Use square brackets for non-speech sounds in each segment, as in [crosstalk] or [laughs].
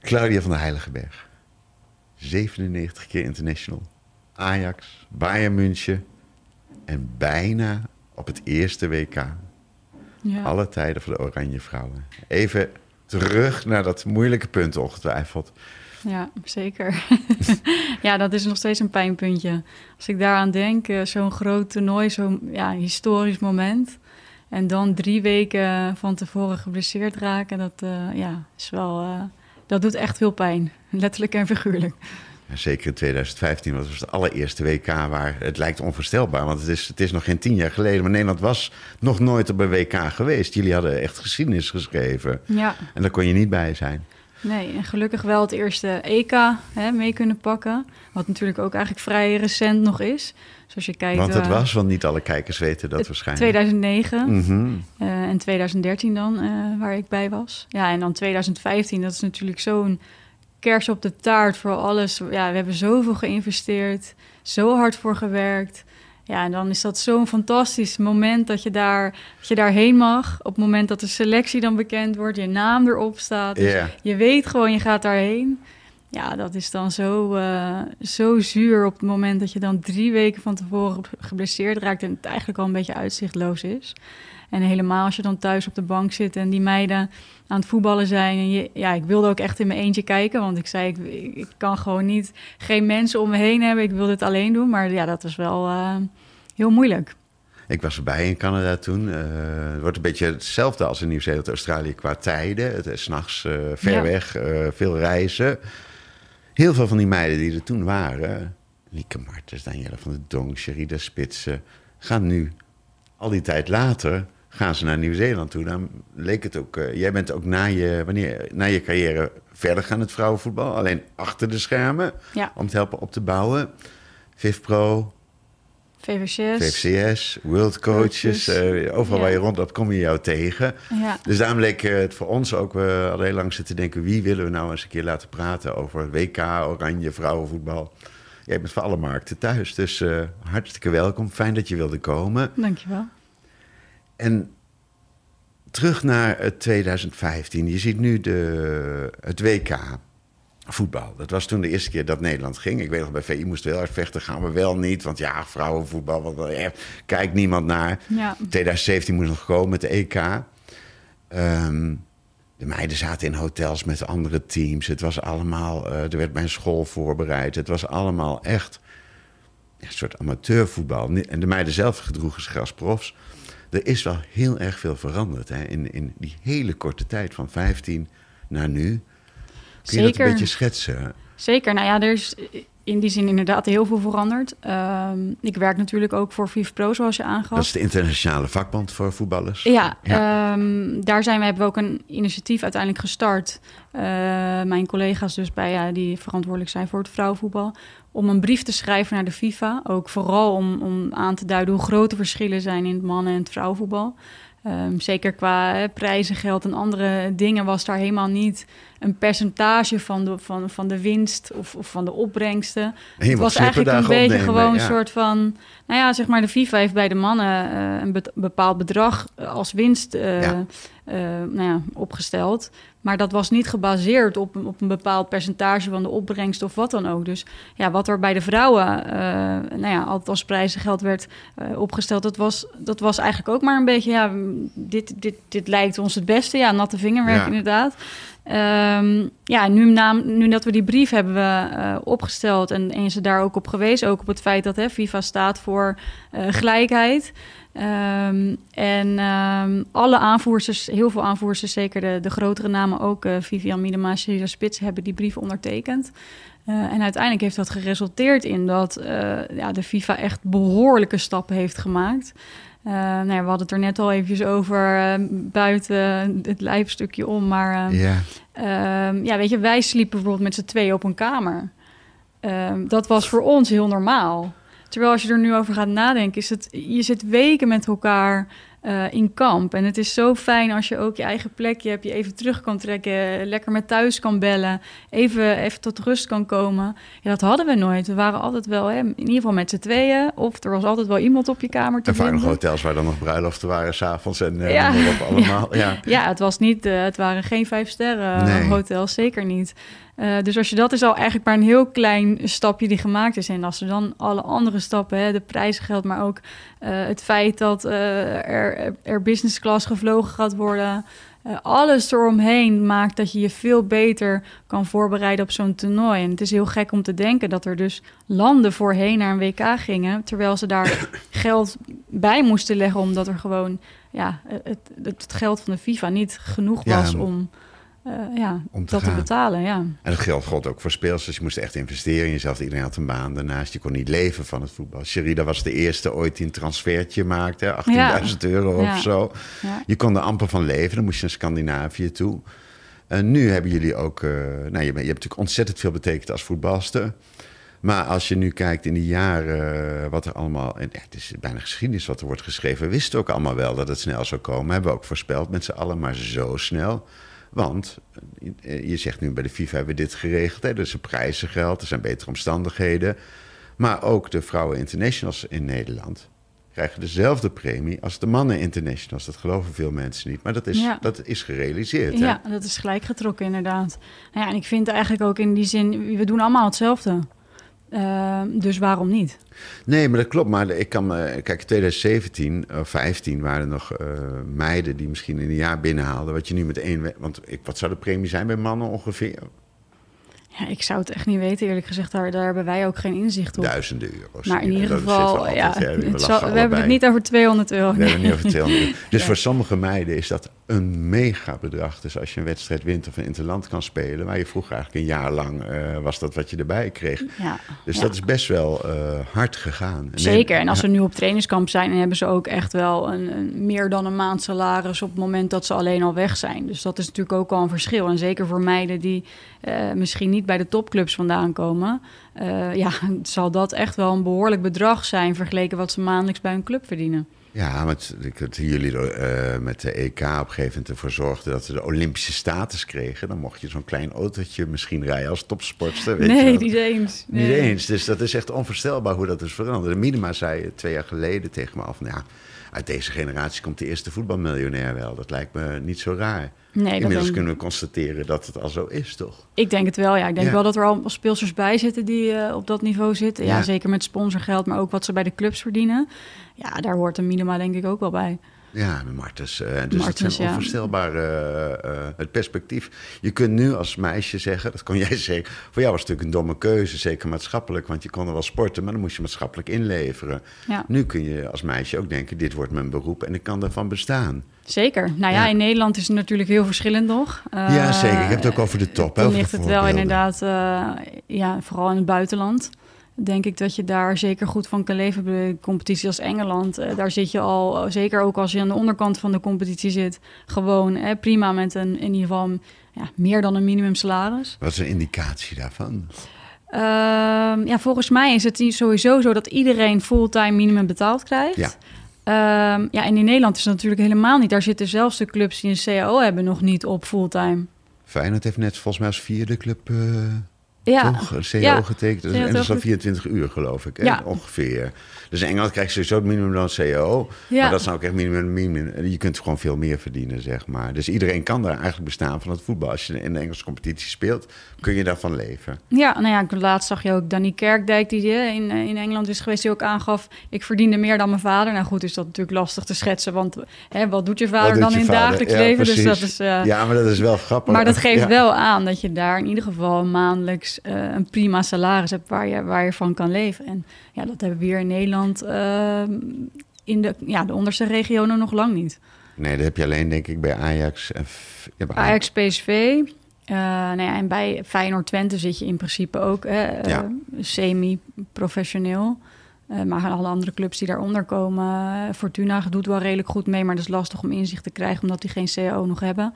Claudia van der Heiligenberg. 97 keer international. Ajax, Bayern München. En bijna op het eerste WK. Ja. Alle tijden voor de Oranje Vrouwen. Even terug naar dat moeilijke punt, ongetwijfeld. Ja, zeker. [laughs] ja, dat is nog steeds een pijnpuntje. Als ik daaraan denk, eh, zo'n groot toernooi, zo'n ja, historisch moment. En dan drie weken van tevoren geblesseerd raken, dat, eh, ja, is wel, eh, dat doet echt veel pijn. Letterlijk en figuurlijk. Zeker in 2015 was het allereerste WK waar het lijkt onvoorstelbaar. Want het is, het is nog geen tien jaar geleden. Maar Nederland was nog nooit op een WK geweest. Jullie hadden echt geschiedenis geschreven. Ja, En daar kon je niet bij zijn. nee, en gelukkig wel het eerste EK hè, mee kunnen pakken. Wat natuurlijk ook eigenlijk vrij recent nog is. Dus als je kijkt... Want dat eh, was, want niet alle kijkers weten dat waarschijnlijk. 2009. Mhm. Eh, en 2013 dan, eh, waar ik bij was. Ja, en dan 2015, dat is natuurlijk zo'n kers op de taart voor alles. Ja, we hebben zoveel geïnvesteerd, zo hard voor gewerkt. Ja, en dan is dat zo'n fantastisch moment dat je, daar, dat je daarheen mag. Op het moment dat de selectie dan bekend wordt, je naam erop staat. Dus je weet gewoon, je gaat daarheen. Ja, dat is dan zo, eh, zo zuur op het moment dat je dan drie weken van tevoren geblesseerd raakt en het eigenlijk al een beetje uitzichtloos is. En helemaal als je dan thuis op de bank zit en die meiden aan het voetballen zijn. En je, ja, ik wilde ook echt in mijn eentje kijken, want ik zei, ik, ik kan gewoon niet, geen mensen om me heen hebben. Ik wil dit alleen doen. Maar ja, dat was wel eh, heel moeilijk. Ik was erbij in Canada toen. Eh, het wordt een beetje hetzelfde als in Nieuw-Zeeland, Australië qua tijden. Het is s'nachts ver Ja. weg, veel reizen. Heel veel van die meiden die er toen waren... Lieke Martens, Danielle van der Donk, Sherida Spitsen... gaan nu, al die tijd later, gaan ze naar Nieuw-Zeeland toe. Dan leek het ook... eh, jij bent ook na je, wanneer, na je carrière verder gaan het vrouwenvoetbal. Alleen achter de schermen, Ja, om te helpen op te bouwen. VivPro, VVCS. VFCS, World Coaches, eh, overal Ja. waar je rondloopt kom je jou tegen. Ja, Dus daarom leek eh, het voor ons ook, we hadden heel lang zitten denken... wie willen we nou eens een keer laten praten over WK, Oranje, vrouwenvoetbal. Jij bent voor alle markten thuis, dus eh, hartstikke welkom. Fijn dat je wilde komen. dankjewel. En terug naar het 2015. Je ziet nu de, het WK voetbal. Dat was toen de eerste keer dat Nederland ging. Ik weet nog, bij VI moesten we heel hard vechten. Gaan we wel niet, want ja, vrouwenvoetbal, want eh, kijkt niemand naar. Ja, 2017 moest nog komen met de EK. Ehm, de meiden zaten in hotels met andere teams. Het was allemaal, eh, er werd bij een school voorbereid. Het was allemaal echt ja, een soort amateurvoetbal. En de meiden zelf gedroegen zich als profs. Er is wel heel erg veel veranderd hè? In, in die hele korte tijd van 15 naar nu. Kun je dat Zeker. een beetje schetsen? Zeker. Nou ja, er is in die zin inderdaad heel veel veranderd. Ehm, ik werk natuurlijk ook voor Viv Pro, zoals je aangaf. Dat is de internationale vakbond voor voetballers. Ja, Ja. ehm, daar zijn we, hebben we ook een initiatief uiteindelijk gestart. Eh, mijn collega's dus bij, ja, die verantwoordelijk zijn voor het vrouwenvoetbal. Om een brief te schrijven naar de FIFA. Ook vooral om, om aan te duiden hoe grote verschillen zijn in het mannen- en het vrouwenvoetbal. Ehm, zeker qua hè, prijzen, geld en andere dingen was daar helemaal niet een percentage van de, van, van de winst of, of van de opbrengsten. Het was eigenlijk een beetje opnemen, gewoon ja. een soort van... Nou ja, zeg maar, de FIFA heeft bij de mannen eh, een be- bepaald bedrag als winst eh, Ja. eh, nou ja, opgesteld. Maar dat was niet gebaseerd op, een- op een bepaald percentage van de opbrengst of wat dan ook. Dus ja, wat er bij de vrouwen eh, nou ja, altijd als prijzengeld werd eh, opgesteld... Dat was, dat was eigenlijk ook maar een beetje... Ja, dit, dit, dit lijkt ons het beste. Ja, natte vingerwerk Ja. inderdaad. Ehm, ja, nu, nu dat we die brief hebben we, eh, opgesteld en, en ze daar ook op gewezen, ook op het feit dat hè, FIFA staat voor eh, gelijkheid. Ehm, en ehm, alle aanvoersters, heel veel aanvoersters, zeker de, de grotere namen ook, eh, Vivian Miedema, Sheila Spits, hebben die brief ondertekend. En uiteindelijk heeft dat geresulteerd in dat ja, de FIFA echt behoorlijke stappen heeft gemaakt. Eh, nou ja, we hadden het er net al eventjes over eh, buiten het lijfstukje om, maar eh, Ja, Ehm, ja, weet je, wij sliepen bijvoorbeeld met z'n tweeën op een kamer. Ehm, dat was voor ons heel normaal. Terwijl als je er nu over gaat nadenken, is het, je zit weken met elkaar eh, in kamp. En het is zo fijn als je ook je eigen plekje hebt, je even terug kan trekken, lekker met thuis kan bellen, even, even tot rust kan komen. Ja, dat hadden we nooit. We waren altijd wel, hè, in ieder geval met z'n tweeën, of er was altijd wel iemand op je kamer te Er waren nog hotels waar dan nog bruiloften waren s'avonds en eh, Ja. op allemaal. [laughs] Ja. Ja, het, was niet, eh, het waren geen vijf sterren Nee. hotels, zeker niet. Eh, dus als je dat is al eigenlijk maar een heel klein stapje die gemaakt is. En als er dan alle andere stappen, hè, de prijzengeld, maar ook eh, het feit dat eh, er, er business class gevlogen gaat worden. alles eromheen maakt dat je je veel beter kan voorbereiden op zo'n toernooi. En het is heel gek om te denken dat er dus landen voorheen naar een WK gingen, terwijl ze daar [coughs] geld bij moesten leggen, omdat er gewoon ja, het, het, geld van de FIFA niet genoeg Ja, was om, eh, ja, om te dat te betalen. Ja. En dat geldt gold ook voor speelsters. Je moest echt investeren in jezelf. Iedereen had een baan daarnaast. Je kon niet leven van het voetbal. Sherida was de eerste ooit die een transfertje maakte. 18.000 euro Ja. of zo. Ja. Je kon er amper van leven. Dan moest je naar Scandinavië toe. En nu hebben jullie ook... eh, nou, je, hebt natuurlijk ontzettend veel betekend als voetbalster. Maar als je nu kijkt in die jaren eh, wat er allemaal... en het is bijna geschiedenis wat er wordt geschreven. We wisten ook allemaal wel dat het snel zou komen. Hebben we ook voorspeld met z'n allen, maar zo snel. Want eh, je zegt nu bij de FIFA hebben we dit geregeld. Hè? Er is een prijzengeld, er zijn betere omstandigheden. Maar ook de vrouwen internationals in Nederland krijgen dezelfde premie als de mannen internationals. Dat geloven veel mensen niet. Maar dat is, Ja. dat is gerealiseerd. Hè? Ja, dat is gelijk getrokken inderdaad. Nou ja, en ik vind eigenlijk ook in die zin, we doen allemaal hetzelfde. Eh, dus waarom niet? Nee, maar dat klopt. Maar ik kan me. Kijk, in 2017 of 15 waren er nog eh, meiden die misschien in een jaar binnenhaalden. Wat je nu met één. Want ik, wat zou de premie zijn bij mannen ongeveer? Ja, ik zou het echt niet weten, eerlijk gezegd. Daar, daar hebben wij ook geen inzicht op. Duizenden euro's. maar in ieder we geval, altijd, ja. We zal- we hebben het niet over 200 euro. We hebben het niet over 200 euro. [laughs] Dus voor sommige meiden is dat een mega bedrag. Dus als je een wedstrijd wint of een interland kan spelen, waar je vroeger eigenlijk een jaar lang eh, was dat wat je erbij kreeg. Ja, Dus dat is best wel eh, hard gegaan. Zeker. En als ze nu op trainingskamp zijn, dan hebben ze ook echt wel een, een meer dan een maand salaris op het moment dat ze alleen al weg zijn. Dus dat is natuurlijk ook al een verschil. En zeker voor meiden die eh, misschien niet bij de topclubs vandaan komen, eh, ja, [laughs] zal dat echt wel een behoorlijk bedrag zijn vergeleken wat ze maandelijks bij een club verdienen. Ja, want jullie eh, met de EK op een gegeven moment ervoor zorgden dat ze de Olympische status kregen. Dan mocht je zo'n klein autootje misschien rijden als topsportster. Weet nee, niet eens. Niet Nee. eens. Dus dat is echt onvoorstelbaar hoe dat is veranderd. Minima zei twee jaar geleden tegen me af. Nou ja, uit deze generatie komt de eerste voetbalmiljonair wel. Dat lijkt me niet zo raar. Nee, Inmiddels denk- kunnen we constateren dat het al zo is, toch? Ik denk het wel, ja. Ik denk Ja. wel dat er al speelsters bij zitten die eh, op dat niveau zitten. Ja, Ja. zeker met sponsorgeld, maar ook wat ze bij de clubs verdienen. Ja, daar hoort een minima denk ik ook wel bij. Ja, met Martens. eh, dus Martens, het zijn onvoorstelbare eh, eh, het perspectief. Je kunt nu als meisje zeggen, dat kon [laughs] jij zeggen... voor jou was het natuurlijk een domme keuze, zeker maatschappelijk... want je kon er wel sporten, maar dan moest je maatschappelijk inleveren. Ja. Nu kun je als meisje ook denken, dit wordt mijn beroep... en ik kan daarvan bestaan. Zeker. Nou ja, Ja. in Nederland is het natuurlijk heel verschillend nog. Ja, zeker. Ik heb het ook over de top. Dan ligt het wel inderdaad, ja, vooral in het buitenland. Denk ik dat je daar zeker goed van kan leven. Bij de competitie als Engeland, eh, daar zit je al, eh, zeker ook als je aan de onderkant van de competitie zit, gewoon eh, prima met een in ieder geval ja, meer dan een minimum salaris. Wat is een indicatie daarvan? Ehm, ja, volgens mij is het sowieso zo dat iedereen fulltime minimum betaald krijgt. Ja. Ehm, ja, en in Nederland is het natuurlijk helemaal niet. Daar zitten zelfs de clubs die een CAO hebben nog niet op fulltime. Feyenoord heeft net volgens mij als vierde club Ja, toch een CO Ja. getekend. En dat is dan goed. 24 uur, geloof ik? Ja. ongeveer. Dus in Engeland krijg je sowieso het minimum dan CO. Ja. Maar dat is nou ook echt minimum, minimum. Je kunt gewoon veel meer verdienen, zeg maar. Dus iedereen kan daar eigenlijk bestaan van het voetbal. Als je in de Engelse competitie speelt, kun je daarvan leven. Ja, nou ja, laatst zag je ook Danny Kerkdijk, die eh, in, eh, in Engeland is geweest, die ook aangaf... ik verdiende meer dan mijn vader. Nou goed, is dat natuurlijk lastig te schetsen, want hè, wat doet je vader doet dan je in het dagelijks Ja, leven? Dus dat is... eh, Ja, maar dat is wel grappig. Maar dat geeft [laughs] wel aan dat je daar in ieder geval maandelijks eh, een prima salaris hebt waar je, waar je van kan leven. En ja, dat hebben we hier in Nederland eh, in de, ja, de onderste regionen nog lang niet. Nee, dat heb je alleen, denk ik, bij Ajax. Ja, bij Ajax, PSV. eh, nou ja, en bij Feyenoord Twente zit je in principe ook hè, eh, Ja. semi-professioneel. Maar alle andere clubs die daaronder komen, Fortuna doet wel redelijk goed mee, maar dat is lastig om inzicht te krijgen omdat die geen CAO nog hebben.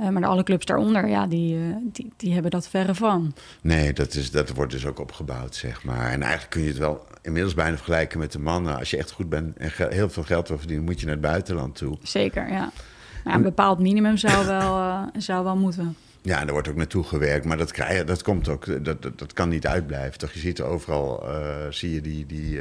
Uh, maar alle clubs daaronder, ja, die, uh, die, die hebben dat verre van. Nee, dat, is, dat wordt dus ook opgebouwd, zeg maar. En eigenlijk kun je het wel inmiddels bijna vergelijken met de mannen. Als je echt goed bent en heel veel geld wil verdienen, moet je naar het buitenland toe. Zeker, ja. Nou, een bepaald minimum zou wel, uh, zou wel moeten. Ja, en er wordt ook naartoe gewerkt, maar dat, krijg, dat komt ook, dat, dat, dat kan niet uitblijven. Toch? Je ziet overal, zie je die, die,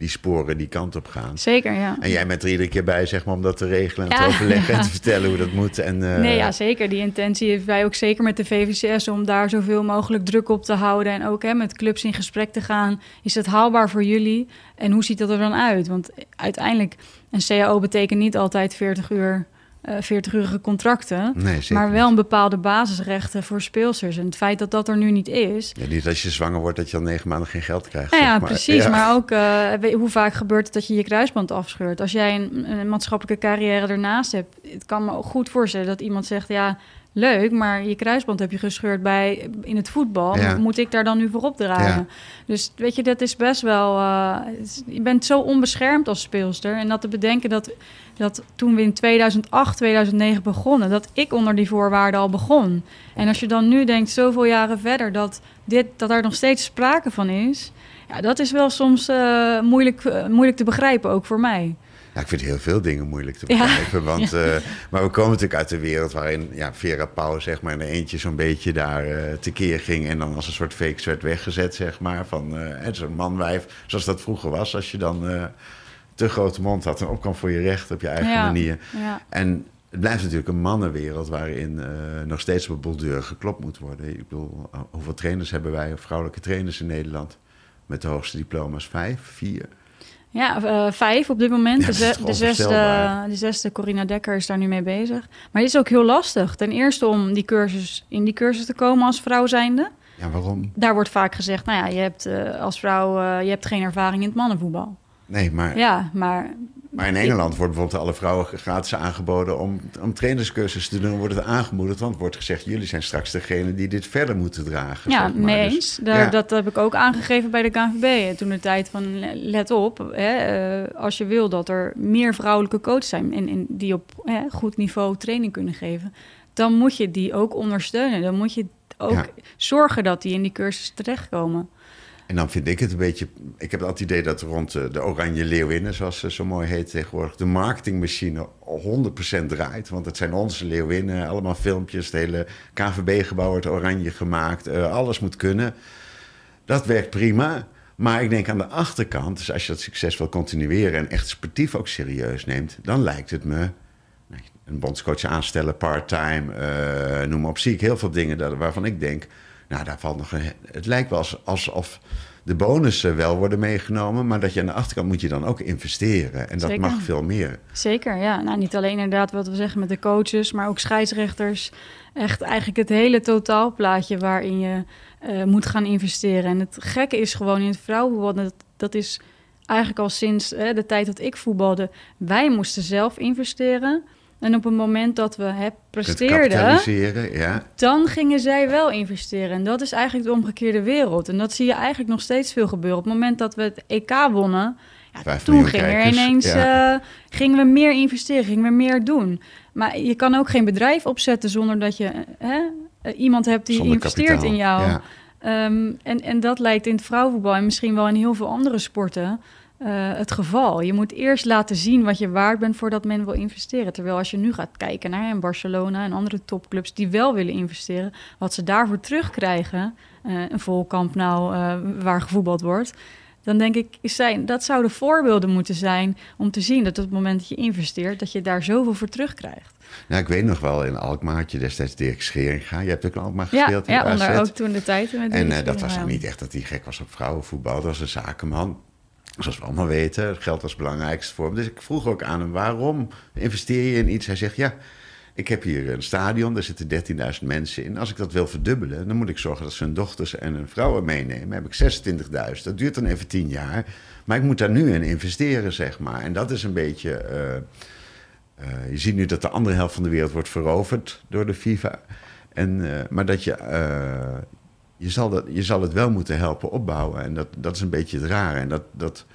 die sporen die kant op gaan. Zeker, ja. En jij bent er iedere keer bij, zeg maar, om dat te regelen en te overleggen en [laughs] te vertellen hoe dat moet. En, uh... Nee, ja, zeker. Die intentie heeft wij ook zeker met de VVCS om daar zoveel mogelijk druk op te houden. En ook hè, met clubs in gesprek te gaan. Is het haalbaar voor jullie? En hoe ziet dat er dan uit? Want uiteindelijk, een CAO betekent niet altijd 40 uur eh, 40-urige contracten. maar wel een bepaalde basisrechten voor speelsters. En het feit dat dat er nu niet is. Ja, niet als je zwanger wordt dat je al negen maanden geen geld krijgt. Nou ja, maar. precies. Maar ook uh, hoe vaak gebeurt het dat je je kruisband afscheurt? Als jij een, een, maatschappelijke carrière ernaast hebt. Het kan me ook goed voorstellen dat iemand zegt: ja. Leuk, maar je kruisband heb je gescheurd bij in het voetbal. Moet ik daar dan nu voor opdragen? Dus weet je, dat is best wel. Uh, je bent zo onbeschermd als speelster. En dat te bedenken dat dat toen we in 2008, 2009 begonnen, dat ik onder die voorwaarden al begon. En als je dan nu denkt, zoveel jaren verder, dat, dit, dat daar nog steeds sprake van is, ja, dat is wel soms uh, moeilijk, uh, moeilijk te begrijpen, ook voor mij. Ja, ik vind heel veel dingen moeilijk te begrijpen. Want, [laughs] uh, maar we komen natuurlijk uit de wereld waarin ja, Vera Pauw zeg maar, in eentje zo'n beetje daar tekeer ging. En dan als een soort fake werd weggezet, zeg maar. Van zo'n manwijf, zoals dat vroeger was. Als je dan te grote mond had en op kan voor je recht op je eigen manier. Ja. En het blijft natuurlijk een mannenwereld waarin uh, nog steeds op een deur geklopt moet worden. Ik bedoel, eh, hoeveel trainers hebben wij, vrouwelijke trainers in Nederland? Met de hoogste diploma's? Vijf, vier? Ja, uh, vijf op dit moment. de, de, zesde, de zesde, Corina Dekker, is daar nu mee bezig. Maar het is ook heel lastig. Ten eerste om die cursus, in die cursus te komen als vrouw zijnde. Ja, waarom? Daar wordt vaak gezegd, nou ja, je hebt als vrouw je hebt geen ervaring in het mannenvoetbal. Nee, maar... Ja, maar... Maar in Engeland wordt bijvoorbeeld alle vrouwen gratis aangeboden om, om trainerscursussen te doen. Wordt het aangemoedigd, want wordt gezegd: jullie zijn straks degene die dit verder moeten dragen. Ja, zeg maar. mee dus eens. Dat heb ik ook aangegeven bij de KNVB. Toen de tijd van let op, hè, eh, als je wil dat er meer vrouwelijke coaches zijn en, en die op hè, goed niveau training kunnen geven, dan moet je die ook ondersteunen. Dan moet je ook zorgen dat die in die cursus terechtkomen. En dan vind ik het een beetje. Ik heb het idee dat rond de, de Oranje Leeuwinnen, zoals ze zo mooi heet tegenwoordig, de marketingmachine 100% draait. Want het zijn onze Leeuwinnen, allemaal filmpjes. Het hele KVB-gebouw wordt oranje gemaakt. Uh, alles moet kunnen. Dat werkt prima. Maar ik denk aan de achterkant, dus als je dat succes wil continueren en echt sportief ook serieus neemt, dan lijkt het me. Een bondscoach aanstellen, part-time, uh, noem maar op. Zie ik heel veel dingen waarvan ik denk nou, daar valt nog een, het lijkt wel alsof de bonussen wel worden meegenomen, maar dat je aan de achterkant moet je dan ook investeren. En dat mag veel meer. Zeker, ja. Nou, niet alleen inderdaad wat we zeggen met de coaches, maar ook scheidsrechters. Echt eigenlijk het hele totaalplaatje waarin je uh, moet gaan investeren. En het gekke is gewoon in het vrouwenvoetbal, dat, dat is eigenlijk al sinds hè, de tijd dat ik voetbalde, wij moesten zelf investeren. En op het moment dat we het presteerden, ja. dan gingen zij wel investeren. En dat is eigenlijk de omgekeerde wereld. En dat zie je eigenlijk nog steeds veel gebeuren. Op het moment dat we het EK wonnen, ja, toen ging er ineens, uh, gingen we meer investeren, gingen we meer doen. Maar je kan ook geen bedrijf opzetten zonder dat je hè, eh, iemand hebt die investeert in jou. Um, en, en dat lijkt in het vrouwenvoetbal en misschien wel in heel veel andere sporten uh, het geval. Je moet eerst laten zien wat je waard bent voordat men wil investeren. Terwijl als je nu gaat kijken naar in Barcelona en andere topclubs die wel willen investeren, wat ze daarvoor terugkrijgen, uh, een volkamp nou uh, waar gevoetbald wordt, dan denk ik, is zijn, dat zouden voorbeelden moeten zijn om te zien dat op het moment dat je investeert, dat je daar zoveel voor terugkrijgt. Nou, ik weet nog wel, in Alkmaar had je destijds Dirk Scheringa. Je hebt ook in Alkmaar gespeeld ja, in Ja, onder ook toen de tijd. Met en dat was dan niet echt dat hij gek was op vrouwenvoetbal. Dat was een zakenman. Zoals we allemaal weten, geld het belangrijkste voor hem. Dus ik vroeg ook aan hem, waarom investeer je in iets? Hij zegt, ja, ik heb hier een stadion, daar zitten 13.000 mensen in. Als ik dat wil verdubbelen, dan moet ik zorgen dat ze hun dochters en hun vrouwen meenemen. heb ik 26.000. Dat duurt dan even 10 jaar. Maar ik moet daar nu in investeren, zeg maar. En dat is een beetje... Uh, uh, je ziet nu dat de andere helft van de wereld wordt veroverd door de FIFA. En, uh, maar dat je, je zal, dat, je zal het wel moeten helpen opbouwen. En dat, dat is een beetje het rare. En dat, dat,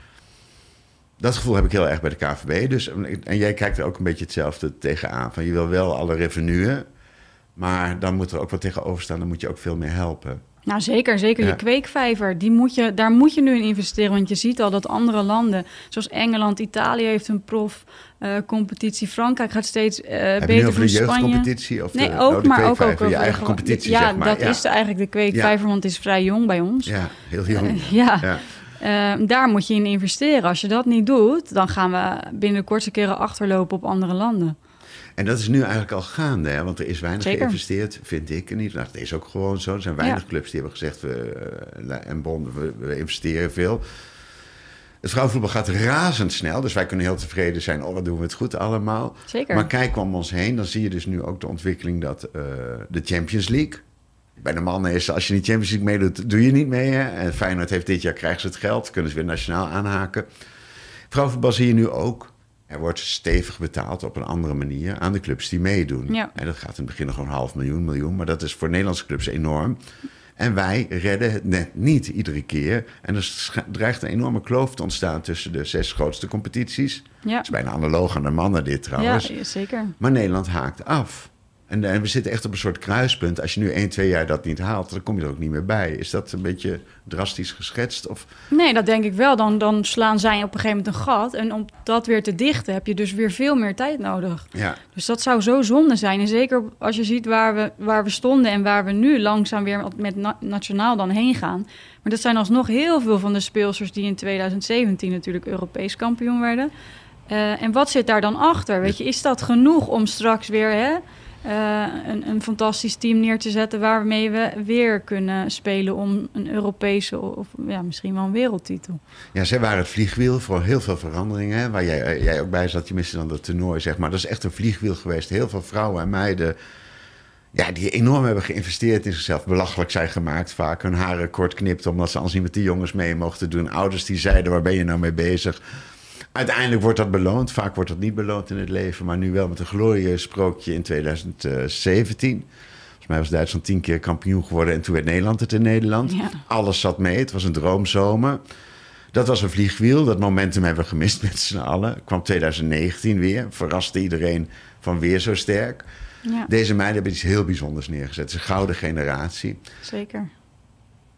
dat gevoel heb ik heel erg bij de KVB. Dus, en jij kijkt er ook een beetje hetzelfde tegenaan. Van je wil wel alle revenuen. Maar dan moet er ook wat tegenover staan. Dan moet je ook veel meer helpen. Nou, zeker. Zeker Ja. je kweekvijver. Die moet je, daar moet je nu in investeren. Want je ziet al dat andere landen, zoals Engeland, Italië heeft een profcompetitie. Frankrijk gaat steeds eh Heb je beter over de jeugdcompetitie? Of Nee, de, ook, oh, de maar ook, ook kweekvijver, over je eigen competitie, Ja, zeg maar. dat ja. is de- eigenlijk de kweekvijver, want het is vrij jong bij ons. Ja, heel jong. [laughs] ja. Ja. Eh, daar moet je in investeren. Als je dat niet doet, dan gaan we binnen de kortste keren achterlopen op andere landen. En dat is nu eigenlijk al gaande, hè? want er is weinig Zeker. geïnvesteerd, vind ik. En niet. Nou, dat is ook gewoon zo. Er zijn weinig Ja. clubs die hebben gezegd, we, eh, en Bond, we, we investeren veel. Het vrouwenvoetbal gaat razendsnel, dus wij kunnen heel tevreden zijn. Oh, wat doen we het goed allemaal. Zeker. Maar kijk om ons heen, dan zie je dus nu ook de ontwikkeling dat eh, de Champions League... Bij de mannen is, als je niet Champions League meedoet, doe je niet mee. Hè? En Feyenoord heeft dit jaar, krijgen ze het geld, kunnen ze weer nationaal aanhaken. Vrouwenvoetbal zie je nu ook. Er wordt stevig betaald op een andere manier aan de clubs die meedoen. Ja. En dat gaat in het begin nog een half miljoen, miljoen. Maar dat is voor Nederlandse clubs enorm. En wij redden het net niet iedere keer. En er dreigt een enorme kloof te ontstaan tussen de zes grootste competities. Ja, Het is bijna analoog aan de mannen dit trouwens. ja zeker. Maar Nederland haakt af. En, en we zitten echt op een soort kruispunt. Als je nu 1, 2 jaar dat niet haalt, dan kom je er ook niet meer bij. Is dat een beetje drastisch geschetst? Of, Nee, dat denk ik wel. Dan, dan slaan zij op een gegeven moment een gat. En om dat weer te dichten heb je dus weer veel meer tijd nodig. ja, Dus dat zou zo zonde zijn. En zeker als je ziet waar we, waar we stonden en waar we nu langzaam weer met na- nationaal dan heen gaan. Maar dat zijn alsnog heel veel van de speelsters die in 2017 natuurlijk Europees kampioen werden. Eh, en wat zit daar dan achter? Weet je, is dat genoeg om straks weer hè, eh, een, een fantastisch team neer te zetten waarmee we weer kunnen spelen om een Europese of ja, misschien wel een wereldtitel? ja, zij waren het vliegwiel voor heel veel veranderingen. Waar jij, eh, jij ook bij zat, je miste dan dat toernooi, zeg maar. Dat is echt een vliegwiel geweest. Heel veel vrouwen en meiden ja, die enorm hebben geïnvesteerd in zichzelf. Belachelijk zijn gemaakt vaak. Hun haren kort knipt omdat ze anders niet met die jongens mee mochten doen. Ouders die zeiden, waar ben je nou mee bezig? Uiteindelijk wordt dat beloond. Vaak wordt dat niet beloond in het leven. Maar nu wel met een glorieus sprookje in 2017. Volgens mij was Duitsland tien keer kampioen geworden. En toen werd Nederland het in Nederland. Ja. Alles zat mee. Het was een droomzomer. Dat was een vliegwiel. Dat momentum hebben we gemist met z'n allen. Kwam 2019 weer. Verraste iedereen van weer zo sterk. Ja, Deze meiden hebben iets heel bijzonders neergezet. Het is een gouden generatie. zeker.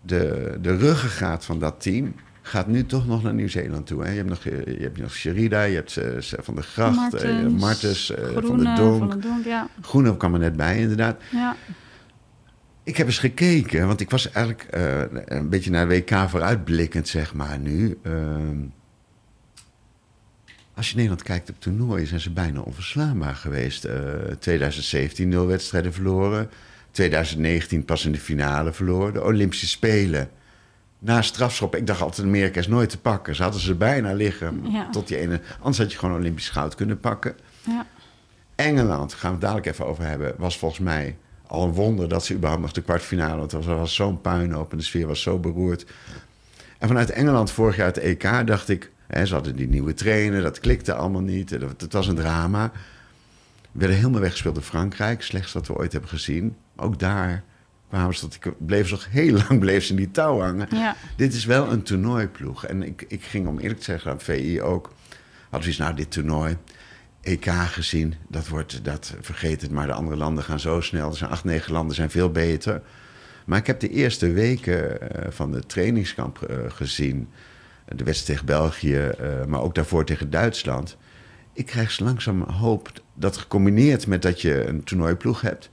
De, de ruggengraat van dat team gaat nu toch nog naar Nieuw-Zeeland toe. Hè? Je hebt nog, eh, je hebt nog Sherida, je hebt eh, Van der Gracht, eh, Martens, Martens, Van der Donk. Van de Donk, ja. Groene kwam er net bij, inderdaad. ja. Ik heb eens gekeken, want ik was eigenlijk een beetje naar WK vooruitblikkend, zeg maar nu. Ehm, als je Nederland kijkt op toernooien, zijn ze bijna onverslaanbaar geweest. Eh 2017 nul wedstrijden verloren. 2019 pas in de finale verloren. De Olympische Spelen. Na strafschop, ik dacht altijd Amerika is nooit te pakken. Ze hadden ze bijna liggen Ja. tot die ene. Anders had je gewoon Olympisch goud kunnen pakken. ja. Engeland, gaan we het dadelijk even over hebben, was volgens mij al een wonder dat ze überhaupt nog de kwartfinale. Want er was, was zo'n puinhoop en de sfeer was zo beroerd. En vanuit Engeland vorig jaar het EK dacht ik, hè, ze hadden die nieuwe trainer, dat klikte allemaal niet. Het, was een drama. We werden helemaal weggespeeld door Frankrijk, slechts wat we ooit hebben gezien. Ook daar kwamen ze tot, ik bleef nog heel [laughs] lang bleef ze in die touw hangen. Ja. Dit is wel een toernooiploeg. En ik, ik ging, om eerlijk te zeggen, aan VI ook. We iets, nou, dit toernooi. EK gezien, dat wordt, dat vergeet het, maar de andere landen gaan zo snel. Er zijn acht, negen landen zijn veel beter. Maar ik heb de eerste weken eh, van de trainingskamp eh, gezien. De wedstrijd tegen België, eh, maar ook daarvoor tegen Duitsland. Ik krijg langzaam hoop dat gecombineerd met dat je een toernooiploeg hebt.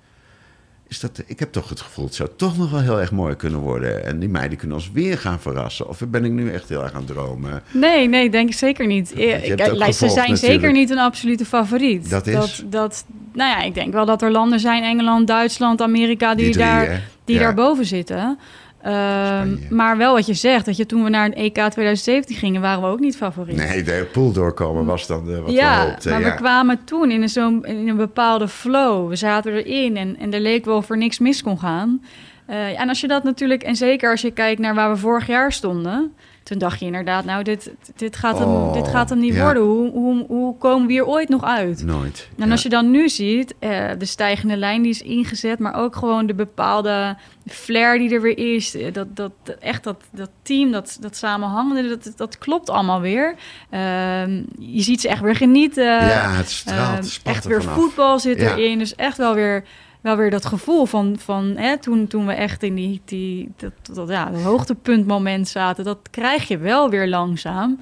Is dat, ik heb toch het gevoel, het zou toch nog wel heel erg mooi kunnen worden. En die meiden kunnen ons weer gaan verrassen. Of ben ik nu echt heel erg aan het dromen? Nee, nee, denk ik zeker niet. Ik- ook Ze zijn natuurlijk. zeker niet een absolute favoriet. Dat is? Dat, dat, nou ja, ik denk wel dat er landen zijn, Engeland, Duitsland, Amerika, die, Die drie, daar, hè? die Ja. daarboven zitten. Ehm, maar wel wat je zegt, dat je toen we naar het EK 2017 gingen, waren we ook niet favoriet. Nee, de pool doorkomen was dan eh, wat ja, we hoopten. maar ja. we kwamen toen in een, zo'n, in een bepaalde flow. We zaten erin en, en er leek wel of er niks mis kon gaan. Eh, en als je dat natuurlijk, en zeker als je kijkt naar waar we vorig jaar stonden, toen dacht je inderdaad, nou, dit, dit, gaat, hem, Oh, dit gaat hem niet ja. worden. Hoe, hoe, hoe komen we hier ooit nog uit? Nooit. En als je dan nu ziet, eh, de stijgende lijn die is ingezet, maar ook gewoon de bepaalde flair die er weer is. eh, Dat, dat, echt dat, dat team, dat, dat samenhangende, dat, dat klopt allemaal weer. Ehm, je ziet ze echt weer genieten. ja, het straalt, Ehm, echt er weer vanaf. voetbal zit Ja. erin. Dus echt wel weer wel weer dat gevoel van, van hè, toen, toen we echt in die, die dat, dat, ja, het hoogtepuntmoment zaten. Dat krijg je wel weer langzaam.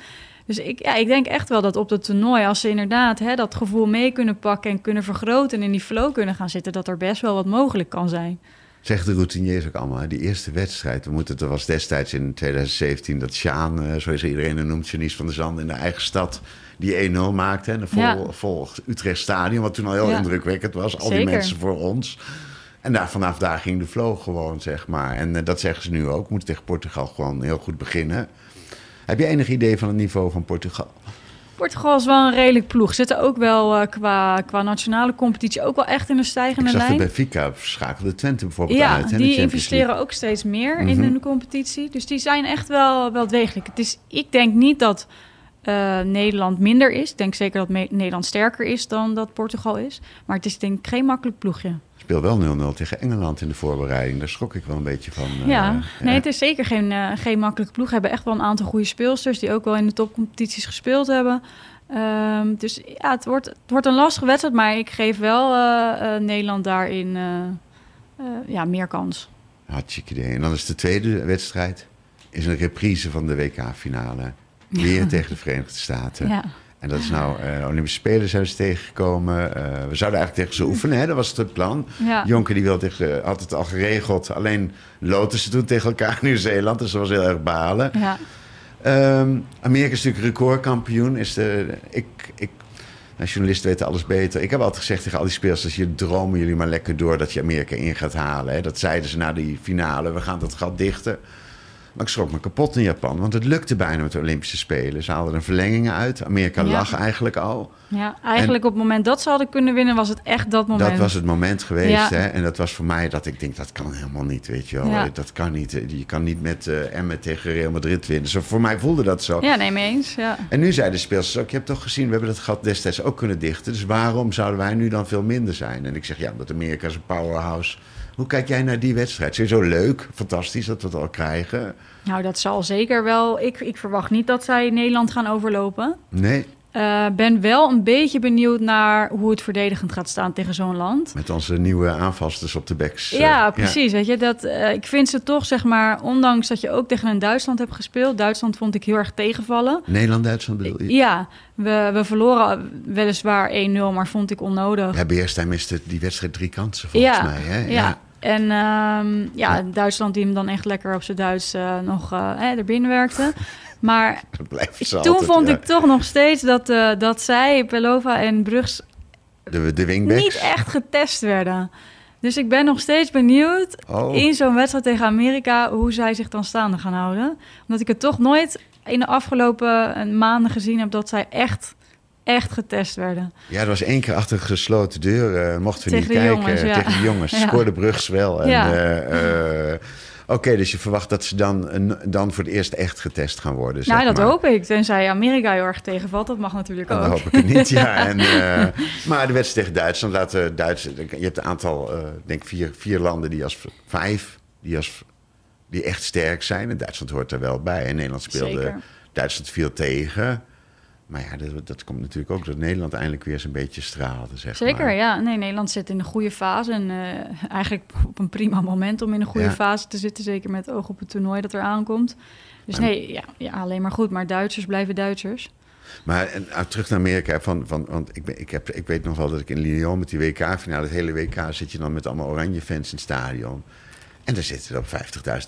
Dus ik, ja, ik denk echt wel dat op het toernooi, als ze inderdaad hè, dat gevoel mee kunnen pakken en kunnen vergroten en in die flow kunnen gaan zitten, dat er best wel wat mogelijk kan zijn. Zegt de routiniers ook allemaal. Die eerste wedstrijd, we moeten, er was destijds in 2017 dat Sjaan, uh, zoals iedereen noemt, Janice van der Zand in de eigen stad, die 1-0 maakte. En vol, ja. vol Utrecht Stadion, wat toen al heel ja. indrukwekkend was. Al die mensen voor ons. En daar, vanaf daar ging de flow gewoon, zeg maar. En uh, dat zeggen ze nu ook. Moeten tegen Portugal gewoon heel goed beginnen. Heb je enig idee van het niveau van Portugal? Portugal is wel een redelijk ploeg. Zitten ook wel uh, qua, qua nationale competitie ook wel echt in een stijgende ik zag lijn. bij Benfica schakelde Twente bijvoorbeeld ja, uit. Hè, die investeren ook steeds meer mm -hmm. in hun competitie. Dus die zijn echt wel, wel degelijk. Het is, ik denk niet dat uh, Nederland minder is. Ik denk zeker dat Nederland sterker is dan dat Portugal is. Maar het is denk ik geen makkelijk ploegje. Speel wel 0-0 tegen Engeland in de voorbereiding. Daar schrok ik wel een beetje van. Ja, uh, nee, het is zeker geen, uh, geen makkelijke ploeg. We hebben echt wel een aantal goede speelsters die ook wel in de topcompetities gespeeld hebben. Um, dus ja, het wordt, het wordt een lastige wedstrijd, maar ik geef wel Nederland daarin ja, meer kans. Hartstikke idee. En dan is de tweede wedstrijd is een reprise van de WK-finale. Weer tegen de Verenigde Staten. Ja. En dat is nou, uh, Olympische Spelen zijn ze tegengekomen. Uh, we zouden eigenlijk tegen ze oefenen, hè? dat was het plan. Ja. Jonker die wilde tegen, had het al geregeld. Alleen loten ze toen tegen elkaar in Nieuw-Zeeland. Dus dat was heel erg balen. Ja. Um, Amerika is natuurlijk recordkampioen. Is de, ik, ik, nou, journalisten weten alles beter. Ik heb altijd gezegd tegen al die speelsters... je dromen jullie maar lekker door dat je Amerika in gaat halen. Hè? Dat zeiden ze na die finale. We gaan dat gat dichten. Maar ik schrok me kapot in Japan, want het lukte bijna met de Olympische Spelen. Ze haalden er verlengingen uit. Amerika Ja. lag eigenlijk al. Ja, eigenlijk op het moment dat ze hadden kunnen winnen, was het echt dat moment. Dat was het moment geweest. Ja. Hè? En dat was voor mij dat ik denk, dat kan helemaal niet, weet je wel. Ja. Dat kan niet. Je kan niet met uh, Emmen tegen Real Madrid winnen. Zo, voor mij voelde dat zo. Ja, nee, mee eens. Ja. En nu zeiden de speelsters ook, je hebt toch gezien, we hebben dat gat destijds ook kunnen dichten. Dus waarom zouden wij nu dan veel minder zijn? En ik zeg, ja, omdat Amerika is een powerhouse. Hoe kijk jij naar die wedstrijd? Sowieso leuk, fantastisch dat we het al krijgen. Nou, dat zal zeker wel. Ik, ik verwacht niet dat zij Nederland gaan overlopen. Nee, Uh, ben wel een beetje benieuwd naar hoe het verdedigend gaat staan tegen zo'n land. met onze nieuwe aanvasters op de backs. eh, Ja, precies. Weet je, dat, uh, ik vind ze toch, zeg maar, ondanks dat je ook tegen een Duitsland hebt gespeeld. Duitsland vond ik heel erg tegenvallen. Nederland-Duitsland bedoel je? Ja, we, we verloren weliswaar 1-0, maar vond ik onnodig. Ja, Beerstein miste die wedstrijd drie kansen volgens Ja, mij. Hè? Ja. En um, ja. Duitsland die hem dan echt lekker op zijn Duits uh, nog uh, erbinnen werkte. Maar [laughs] toen altijd, vond ja. ik toch nog steeds dat, uh, dat zij, Pelova en Brugs, De, de wingbacks? niet echt getest werden. Dus ik ben nog steeds benieuwd Oh. in zo'n wedstrijd tegen Amerika hoe zij zich dan staande gaan houden. Omdat ik het toch nooit in de afgelopen eh, maanden gezien heb dat zij echt, echt getest werden. Ja, er was één keer achter gesloten deur. eh, mochten we Tegen niet de kijken. jongens, ja. Tegen de jongens. [laughs] Ja. Scoorde Brugs wel. En, Ja. eh, eh, Oké, dus je verwacht dat ze dan, dan voor het eerst echt getest gaan worden. nou, dat maar. hoop ik. Tenzij Amerika heel erg tegenvalt. Dat mag natuurlijk Oh, ook. dan hoop ik het niet, ja. [laughs] En, maar de wedstrijd tegen Duitsland laten Duits. Je hebt een aantal, ik denk vier, vier landen die als vijf, die, als, die echt sterk zijn. En Duitsland hoort er wel bij. En Nederland speelde. Zeker. Duitsland viel tegen. Maar ja, dat, dat komt natuurlijk ook dat Nederland eindelijk weer eens een beetje straalde. Zeg Zeker, maar. ja. Nee, Nederland zit in een goede fase. En eh, eigenlijk [laughs] op een prima moment om in een goede Ja. fase te zitten. Zeker met oog op het toernooi dat er aankomt. Dus Maar- nee, ja, ja, alleen maar goed. Maar Duitsers blijven Duitsers. Maar en, nou, terug naar Amerika. Van, van, want ik, ben, ik, heb, ik weet nog wel dat ik in Lyon met die WK-finale... het hele WK zit je dan met allemaal oranje fans in het stadion. En daar zitten ook 50.000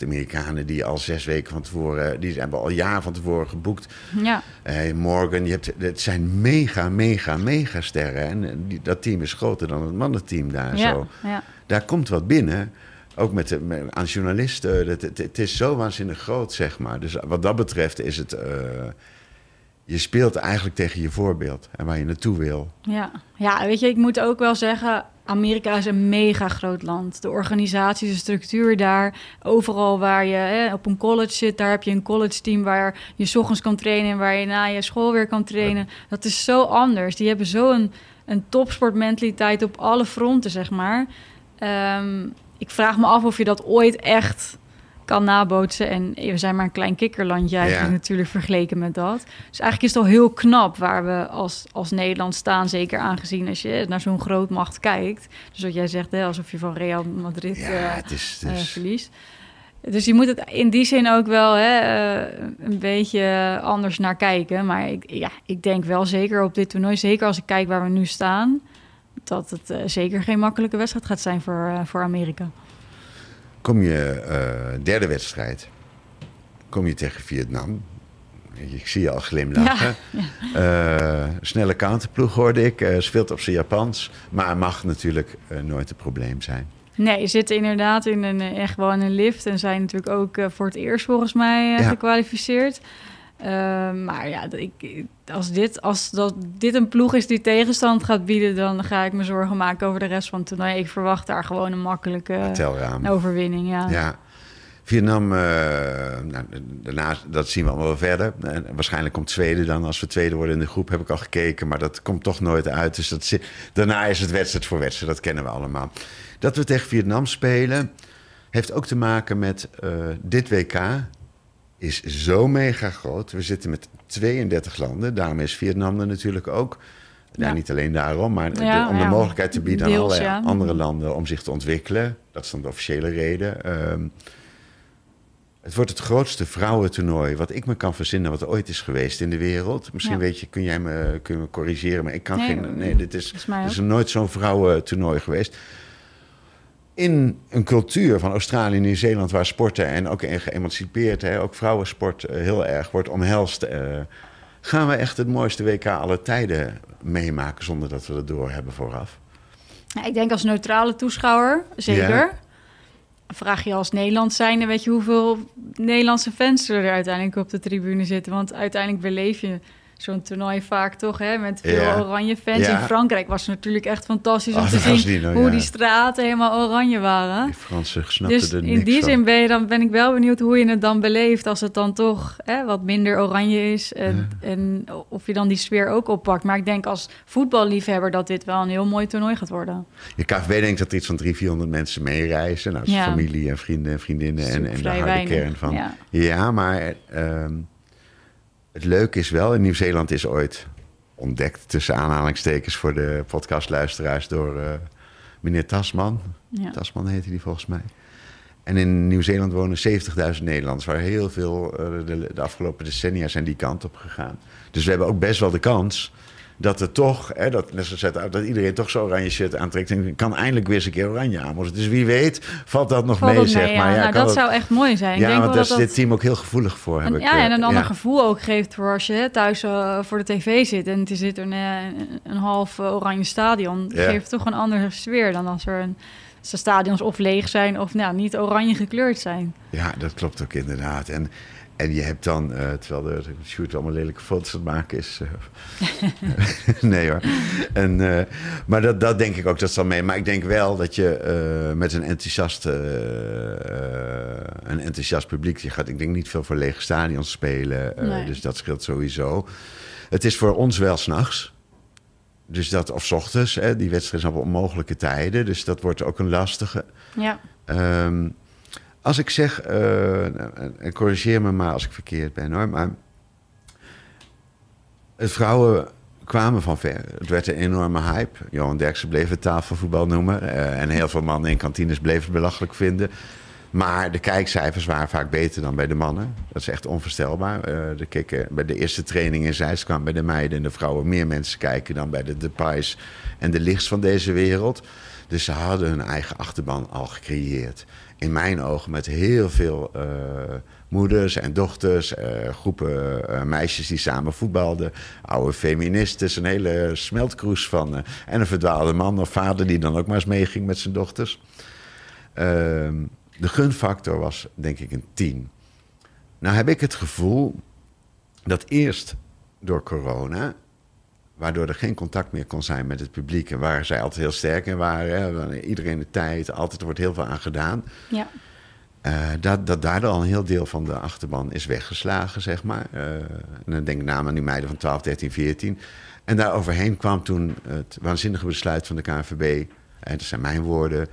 Amerikanen die al zes weken van tevoren... die hebben al jaren van tevoren geboekt. Ja, Eh, Morgan, je hebt, het zijn mega, mega, mega sterren. En eh, die, dat team is groter dan het mannenteam daar ja, zo. ja. Daar komt wat binnen. Ook met, de, met aan journalisten. Het, het, het is zo waanzinnig groot, zeg maar. Dus wat dat betreft is het... eh, je speelt eigenlijk tegen je voorbeeld en waar je naartoe wil. Ja. ja, weet je, ik moet ook wel zeggen... Amerika is een mega groot land. De organisatie, de structuur daar. Overal waar je hè, op een college zit, daar heb je een college team... waar je 's ochtends kan trainen en waar je na je school weer kan trainen. Dat is zo anders. Die hebben zo een, een topsportmentaliteit op alle fronten, zeg maar. Ehm, ik vraag me af of je dat ooit echt kan nabootsen. En we zijn maar een klein kikkerlandje eigenlijk Ja. natuurlijk vergeleken met dat. Dus eigenlijk is het al heel knap waar we als, als Nederland staan. Zeker aangezien als je naar zo'n grootmacht kijkt. Dus wat jij zegt, hè, alsof je van Real Madrid Ja, eh, het is... eh, Het is verliest. Dus je moet het in die zin ook wel hè, eh, een beetje anders naar kijken. Maar ik, ja, ik denk wel zeker op dit toernooi, zeker als ik kijk waar we nu staan, dat het eh, zeker geen makkelijke wedstrijd gaat zijn voor, eh, voor Amerika. Kom je eh, derde wedstrijd, kom je tegen Vietnam. Ik zie je al glimlachen. Eh, snelle counterploeg hoorde ik. eh speelt op zijn Japans. Maar mag natuurlijk nooit een probleem zijn. Nee, je zit inderdaad in een, echt wel in een lift en zijn natuurlijk ook voor het eerst volgens mij Ja. gekwalificeerd. Eh, maar ja, ik, als, dit, als dat, dit een ploeg is die tegenstand gaat bieden, dan ga ik me zorgen maken over de rest van het toernooi. Ik verwacht daar gewoon een makkelijke Telraam. overwinning. Ja. Ja. Vietnam, eh, nou, daarna, dat zien we allemaal wel verder. En waarschijnlijk komt Zweden dan, als we tweede worden in de groep, heb ik al gekeken. Maar dat komt toch nooit uit. Dus dat, daarna is het wedstrijd voor wedstrijd, dat kennen we allemaal. Dat we tegen Vietnam spelen, heeft ook te maken met eh, dit WK is zo mega groot. We zitten met 32 landen, daarom is Vietnam er natuurlijk ook. Ja, Ja. niet alleen daarom, maar de- om de ja, mogelijkheid te bieden aan allerlei andere landen om zich te ontwikkelen. Dat is dan de officiële reden. Ehm, het wordt het grootste vrouwentoernooi wat ik me kan verzinnen wat er ooit is geweest in de wereld. Misschien weet je, kun jij me, kun je me corrigeren, maar ik kan Nee, geen. Nee, dit is, er is er nooit zo'n vrouwentoernooi geweest. In een cultuur van Australië en Nieuw-Zeeland, waar sporten en ook geëmancipeerd, hè, ook vrouwensport eh, heel erg wordt omhelst, eh, gaan we echt het mooiste WK aller tijden meemaken zonder dat we dat doorhebben vooraf. Ja, ik denk als neutrale toeschouwer, zeker. Vraag je als Nederland zijnde, weet je hoeveel Nederlandse fans er uiteindelijk op de tribune zitten? Want uiteindelijk beleef je zo'n toernooi vaak toch, hè, met veel Ja. oranje fans. Ja. In Frankrijk was het natuurlijk echt fantastisch om Oh, te zien nou, hoe ja. die straten helemaal oranje waren. Die Fransen snapten Dus er in die van. zin ben, je dan, ben ik wel benieuwd hoe je het dan beleeft als het dan toch hè, wat minder oranje is. En, en of je dan die sfeer ook oppakt. Maar ik denk als voetballiefhebber dat dit wel een heel mooi toernooi gaat worden. Je KVB denkt dat er iets van 300, 400 mensen meereizen. Nou, familie en vrienden en vriendinnen en, Super en de harde weinig, kern van. ja. Ja, maar ehm, het leuke is wel, in Nieuw-Zeeland is ooit ontdekt, tussen aanhalingstekens voor de podcastluisteraars, door eh, meneer Tasman. Ja. Tasman heette die volgens mij. En in Nieuw-Zeeland wonen 70.000 Nederlanders, waar heel veel eh, de, de afgelopen decennia zijn die kant op gegaan. Dus we hebben ook best wel de kans dat er toch, hè, dat, het- dat iedereen toch zo'n oranje shirt aantrekt en ik kan eindelijk weer eens een keer oranje aan. Dus wie weet valt dat nog Valt mee, dat zeg mee, maar. ja. Ja, nou, dat zou echt mooi zijn. ik ja, denk want daar dat is dat dit team ook heel gevoelig voor. Heb een, ik, ja, en een ander ja. gevoel ook geeft voor als je thuis eh, voor de tv zit en er zit er een, een, half eh, oranje stadion. Ja. Geeft toch een andere sfeer dan als er een, als de stadions of leeg zijn of nou, niet oranje gekleurd zijn. Ja, dat klopt ook inderdaad. En, en je hebt dan, eh, terwijl de shoot allemaal lelijke foto's aan het maken is. eh, [laughs] nee hoor. En, eh, maar dat, dat denk ik ook, dat zal mee. Maar ik denk wel dat je met een enthousiast, een enthousiast publiek... Je gaat, ik denk niet veel voor lege stadions spelen. Nee. Dus dat scheelt sowieso. Het is voor ons wel s'nachts. Dus dat, of 's ochtends, hè, die wedstrijd is op onmogelijke tijden. Dus dat wordt ook een lastige. Ja, Ehm, als ik zeg, eh, en- corrigeer me maar als ik verkeerd ben hoor, maar het vrouwen kwamen van ver. Het werd een enorme hype. Johan Derksen bleef het tafelvoetbal noemen. eh, en heel veel mannen in kantines bleven het belachelijk vinden. Maar de kijkcijfers waren vaak beter dan bij de mannen. Dat is echt onvoorstelbaar. Eh, de keken, bij de eerste training in Zeist bij de meiden en de vrouwen meer mensen kijken dan bij de Depais en de lichts van deze wereld. Dus ze hadden hun eigen achterban al gecreëerd. In mijn ogen met heel veel eh, moeders en dochters, eh, groepen eh, meisjes die samen voetbalden, oude feministen, een hele smeltkroes van. en een verdwaalde man of vader die dan ook maar eens meeging met zijn dochters. Ehm, de gunfactor was denk ik een 10. Nou heb ik het gevoel dat eerst door corona, waardoor er geen contact meer kon zijn met het publiek, en waar zij altijd heel sterk in waren, hè, iedereen de tijd, altijd er wordt heel veel aan gedaan, ja. eh, dat, dat daardoor al een heel deel van de achterban is weggeslagen, zeg maar. Eh, en dan denk ik na aan die meiden van 12, 13, 14. En daar overheen kwam toen het waanzinnige besluit van de KNVB, en dat zijn mijn woorden,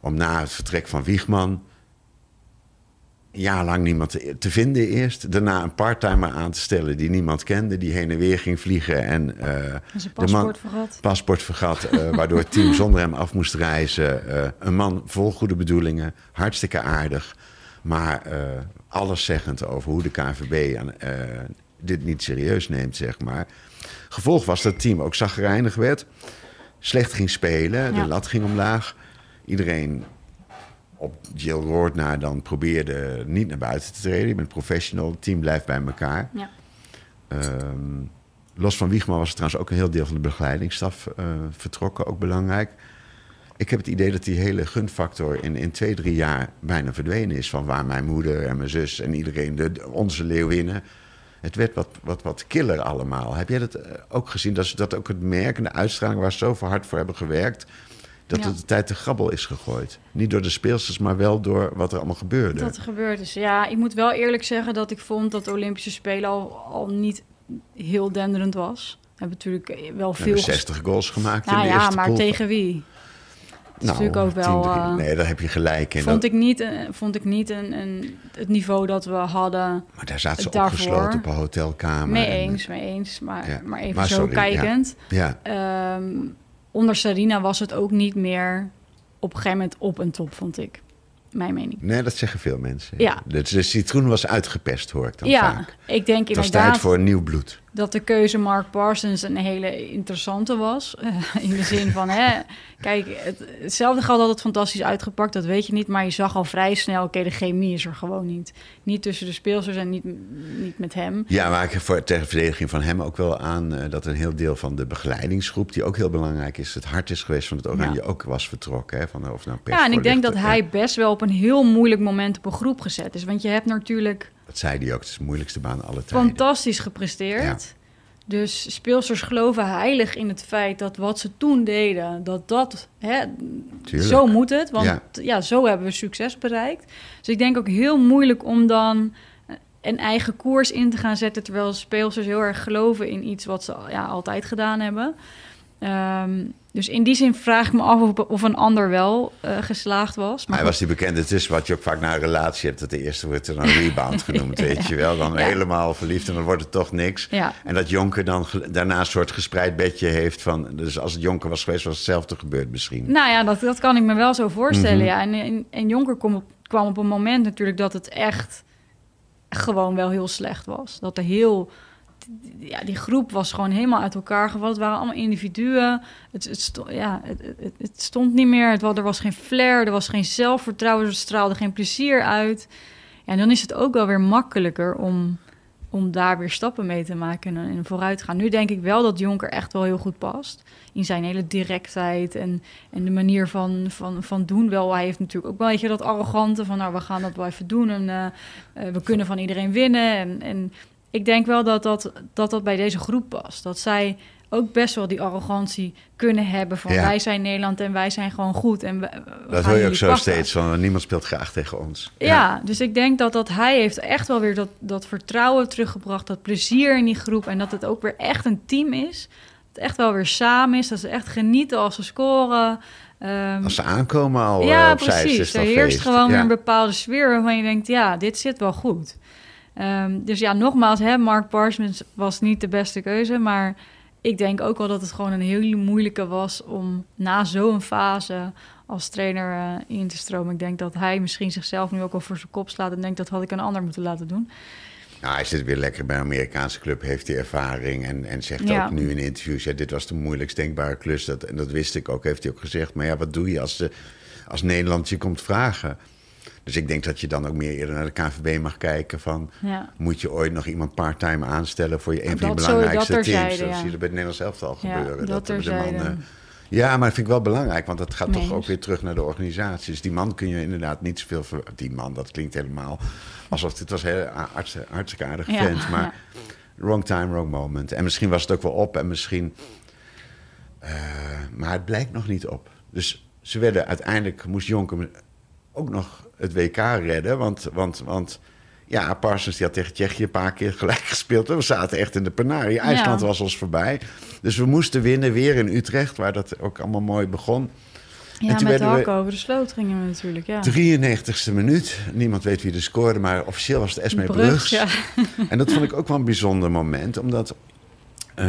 om na het vertrek van Wiegman jaar lang niemand te vinden eerst. Daarna een parttimer aan te stellen die niemand kende. Die heen en weer ging vliegen en uh, zijn paspoort vergat. Paspoort vergat, uh, [laughs] waardoor het team zonder hem af moest reizen. Uh, een man vol goede bedoelingen, hartstikke aardig. Maar alleszeggend over hoe de KVB aan, dit niet serieus neemt, zeg maar. Gevolg was dat het team ook zagrijnig werd. Slecht ging spelen, de lat ging omlaag. Iedereen op Jill Roord naar dan probeerde niet naar buiten te treden. Je bent professional, het team blijft bij elkaar. Ja. Ehm, los van Wiegman was er trouwens ook een heel deel van de begeleidingsstaf uh, vertrokken, ook belangrijk. Ik heb het idee dat die hele gunfactor in, in twee, drie jaar bijna verdwenen is. Van waar mijn moeder en mijn zus en iedereen, de, onze leeuwinnen. Het werd wat, wat, wat killer allemaal. Heb jij dat eh, ook gezien? Dat dat ook het merk en de uitstraling waar ze zo hard voor hebben gewerkt dat ja. het de tijd te grabbel is gegooid. Niet door de speelsters, maar wel door wat er allemaal gebeurde. Dat er gebeurd is. Ja, ik moet wel eerlijk zeggen dat ik vond dat de Olympische Spelen al, al niet heel denderend was. We hebben natuurlijk wel veel... We 60 goals gemaakt nou, in de ja, eerste maar pool. tegen wie? Dat nou, is natuurlijk ook wel... Uh, nee, daar heb je gelijk in. Vond dat... ik niet, uh, vond ik niet een, een, het niveau dat we hadden Maar daar zaten ze daarvoor. opgesloten op een hotelkamer. Mee en- eens, mee eens. Maar, Ja. maar even Maar zo sorry, kijkend. Ja, Ehm, onder Sarina was het ook niet meer op een gegeven moment op en top, vond ik. Mijn mening. nee, dat zeggen veel mensen. Ja. De, de citroen was uitgepest, hoor ik dan ja, vaak. ik denk Het was tijd voor nieuw bloed. Dat de keuze Mark Parsons een hele interessante was. [laughs] In de zin van, hè, kijk, het, hetzelfde geldt het fantastisch uitgepakt, dat weet je niet. Maar je zag al vrij snel, oké, de chemie is er gewoon niet. Niet tussen de speelsters en niet, niet met hem. Ja, maar ik voor, ter verdediging van hem ook wel aan eh, dat een heel deel van de begeleidingsgroep, die ook heel belangrijk is, het hart is geweest van het Oranje, Ja. ook was vertrokken. Hè, van, of nou Ja, en ik denk dat hij best wel op een heel moeilijk moment op een groep gezet is. Want je hebt natuurlijk Dat zei hij ook, het is de moeilijkste baan alle tijden. fantastisch gepresteerd. Dus speelsters geloven heilig in het feit dat wat ze toen deden, dat dat, hè, zo moet het. Want Ja. ja. zo hebben we succes bereikt. Dus ik denk ook heel moeilijk om dan een eigen koers in te gaan zetten, terwijl speelsters heel erg geloven in iets wat ze ja, altijd gedaan hebben. Ehm, dus in die zin vraag ik me af of, of een ander wel eh, geslaagd was. Maar Hij was die bekende, het is wat je ook vaak na een relatie hebt, dat de eerste wordt er dan [laughs] rebound genoemd, weet je wel. Dan Ja. helemaal verliefd en dan wordt het toch niks. Ja. En dat Jonker dan daarna een soort gespreid bedje heeft van, dus als het Jonker was geweest, was hetzelfde gebeurd misschien. Nou ja, dat, dat kan ik me wel zo voorstellen. Mhm. ja. en, en, en Jonker kwam op, kwam op een moment natuurlijk dat het echt gewoon wel heel slecht was. Dat er heel... Ja, die groep was gewoon helemaal uit elkaar gevallen. Het waren allemaal individuen. Het, het, sto- ja, het, het, stond niet meer. Het, er was geen flair, er was geen zelfvertrouwen. Er straalde geen plezier uit. En dan is het ook wel weer makkelijker om, om daar weer stappen mee te maken en, en vooruit te gaan. Nu denk ik wel dat Jonker echt wel heel goed past. In zijn hele directheid en, en de manier van, van, van doen wel. Hij heeft natuurlijk ook wel een beetje dat arrogante van... nou, we gaan dat wel even doen en eh, eh, we kunnen van iedereen winnen. En, en ik denk wel dat dat, dat dat bij deze groep past. Dat zij ook best wel die arrogantie kunnen hebben van... Ja. wij zijn Nederland en wij zijn gewoon goed. En we, we Dat hoor je ook zo pakken. steeds van, niemand speelt graag tegen ons. Ja, dus ik denk dat, dat hij heeft echt wel weer dat, dat vertrouwen teruggebracht, dat plezier in die groep en dat het ook weer echt een team is. Dat het echt wel weer samen is, dat ze echt genieten als ze scoren. Ehm, Als ze aankomen al eh, ja, op is precies. het Er heerst feest. gewoon Ja. een bepaalde sfeer waarvan je denkt, ja, dit zit wel goed. Ehm, dus ja, nogmaals, hè, Mark Parsons was niet de beste keuze, maar ik denk ook wel dat het gewoon een hele moeilijke was om na zo'n fase als trainer eh, in te stromen. Ik denk dat hij misschien zichzelf nu ook al voor zijn kop slaat en denkt dat had ik een ander moeten laten doen. Nou, hij zit weer lekker bij een Amerikaanse club, heeft die ervaring en, en zegt Ja. ook nu in interviews: ja, dit was de moeilijkst denkbare klus. Dat, en dat wist ik ook, heeft hij ook gezegd. Maar ja, wat doe je als, de, als Nederland je komt vragen? Dus ik denk dat je dan ook meer eerder naar de KVB mag kijken van... Ja. moet je ooit nog iemand part-time aanstellen voor je een van je Dat zo- belangrijkste dat teams? dat zie je bij het Nederlands elftal Ja, gebeuren. dat er de mannen- Ja, maar dat vind ik wel belangrijk, want dat gaat toch ook weer terug naar de organisatie. Dus die man kun je inderdaad niet zoveel... Ver... Die man, dat klinkt helemaal alsof dit was heel hartstikke, hartstikke aardig vent. Maar wrong time, wrong moment. En misschien was het ook wel op en misschien... eh, maar het blijkt nog niet op. Dus ze werden uiteindelijk, moest Jonker ook nog het WK redden. Want, want, want ja, Parsons die had tegen Tsjechië een paar keer gelijk [laughs] gespeeld. We zaten echt in de penarie. IJsland Ja. was ons voorbij. Dus we moesten winnen weer in Utrecht, waar dat ook allemaal mooi begon. Ja, en toen met we- Hakko over de sloot gingen we natuurlijk, ja. 93ste minuut. Niemand weet wie er scoorde, maar officieel was het Esme Brugs, Brugs. ja. En dat vond ik ook wel een bijzonder moment, omdat... eh,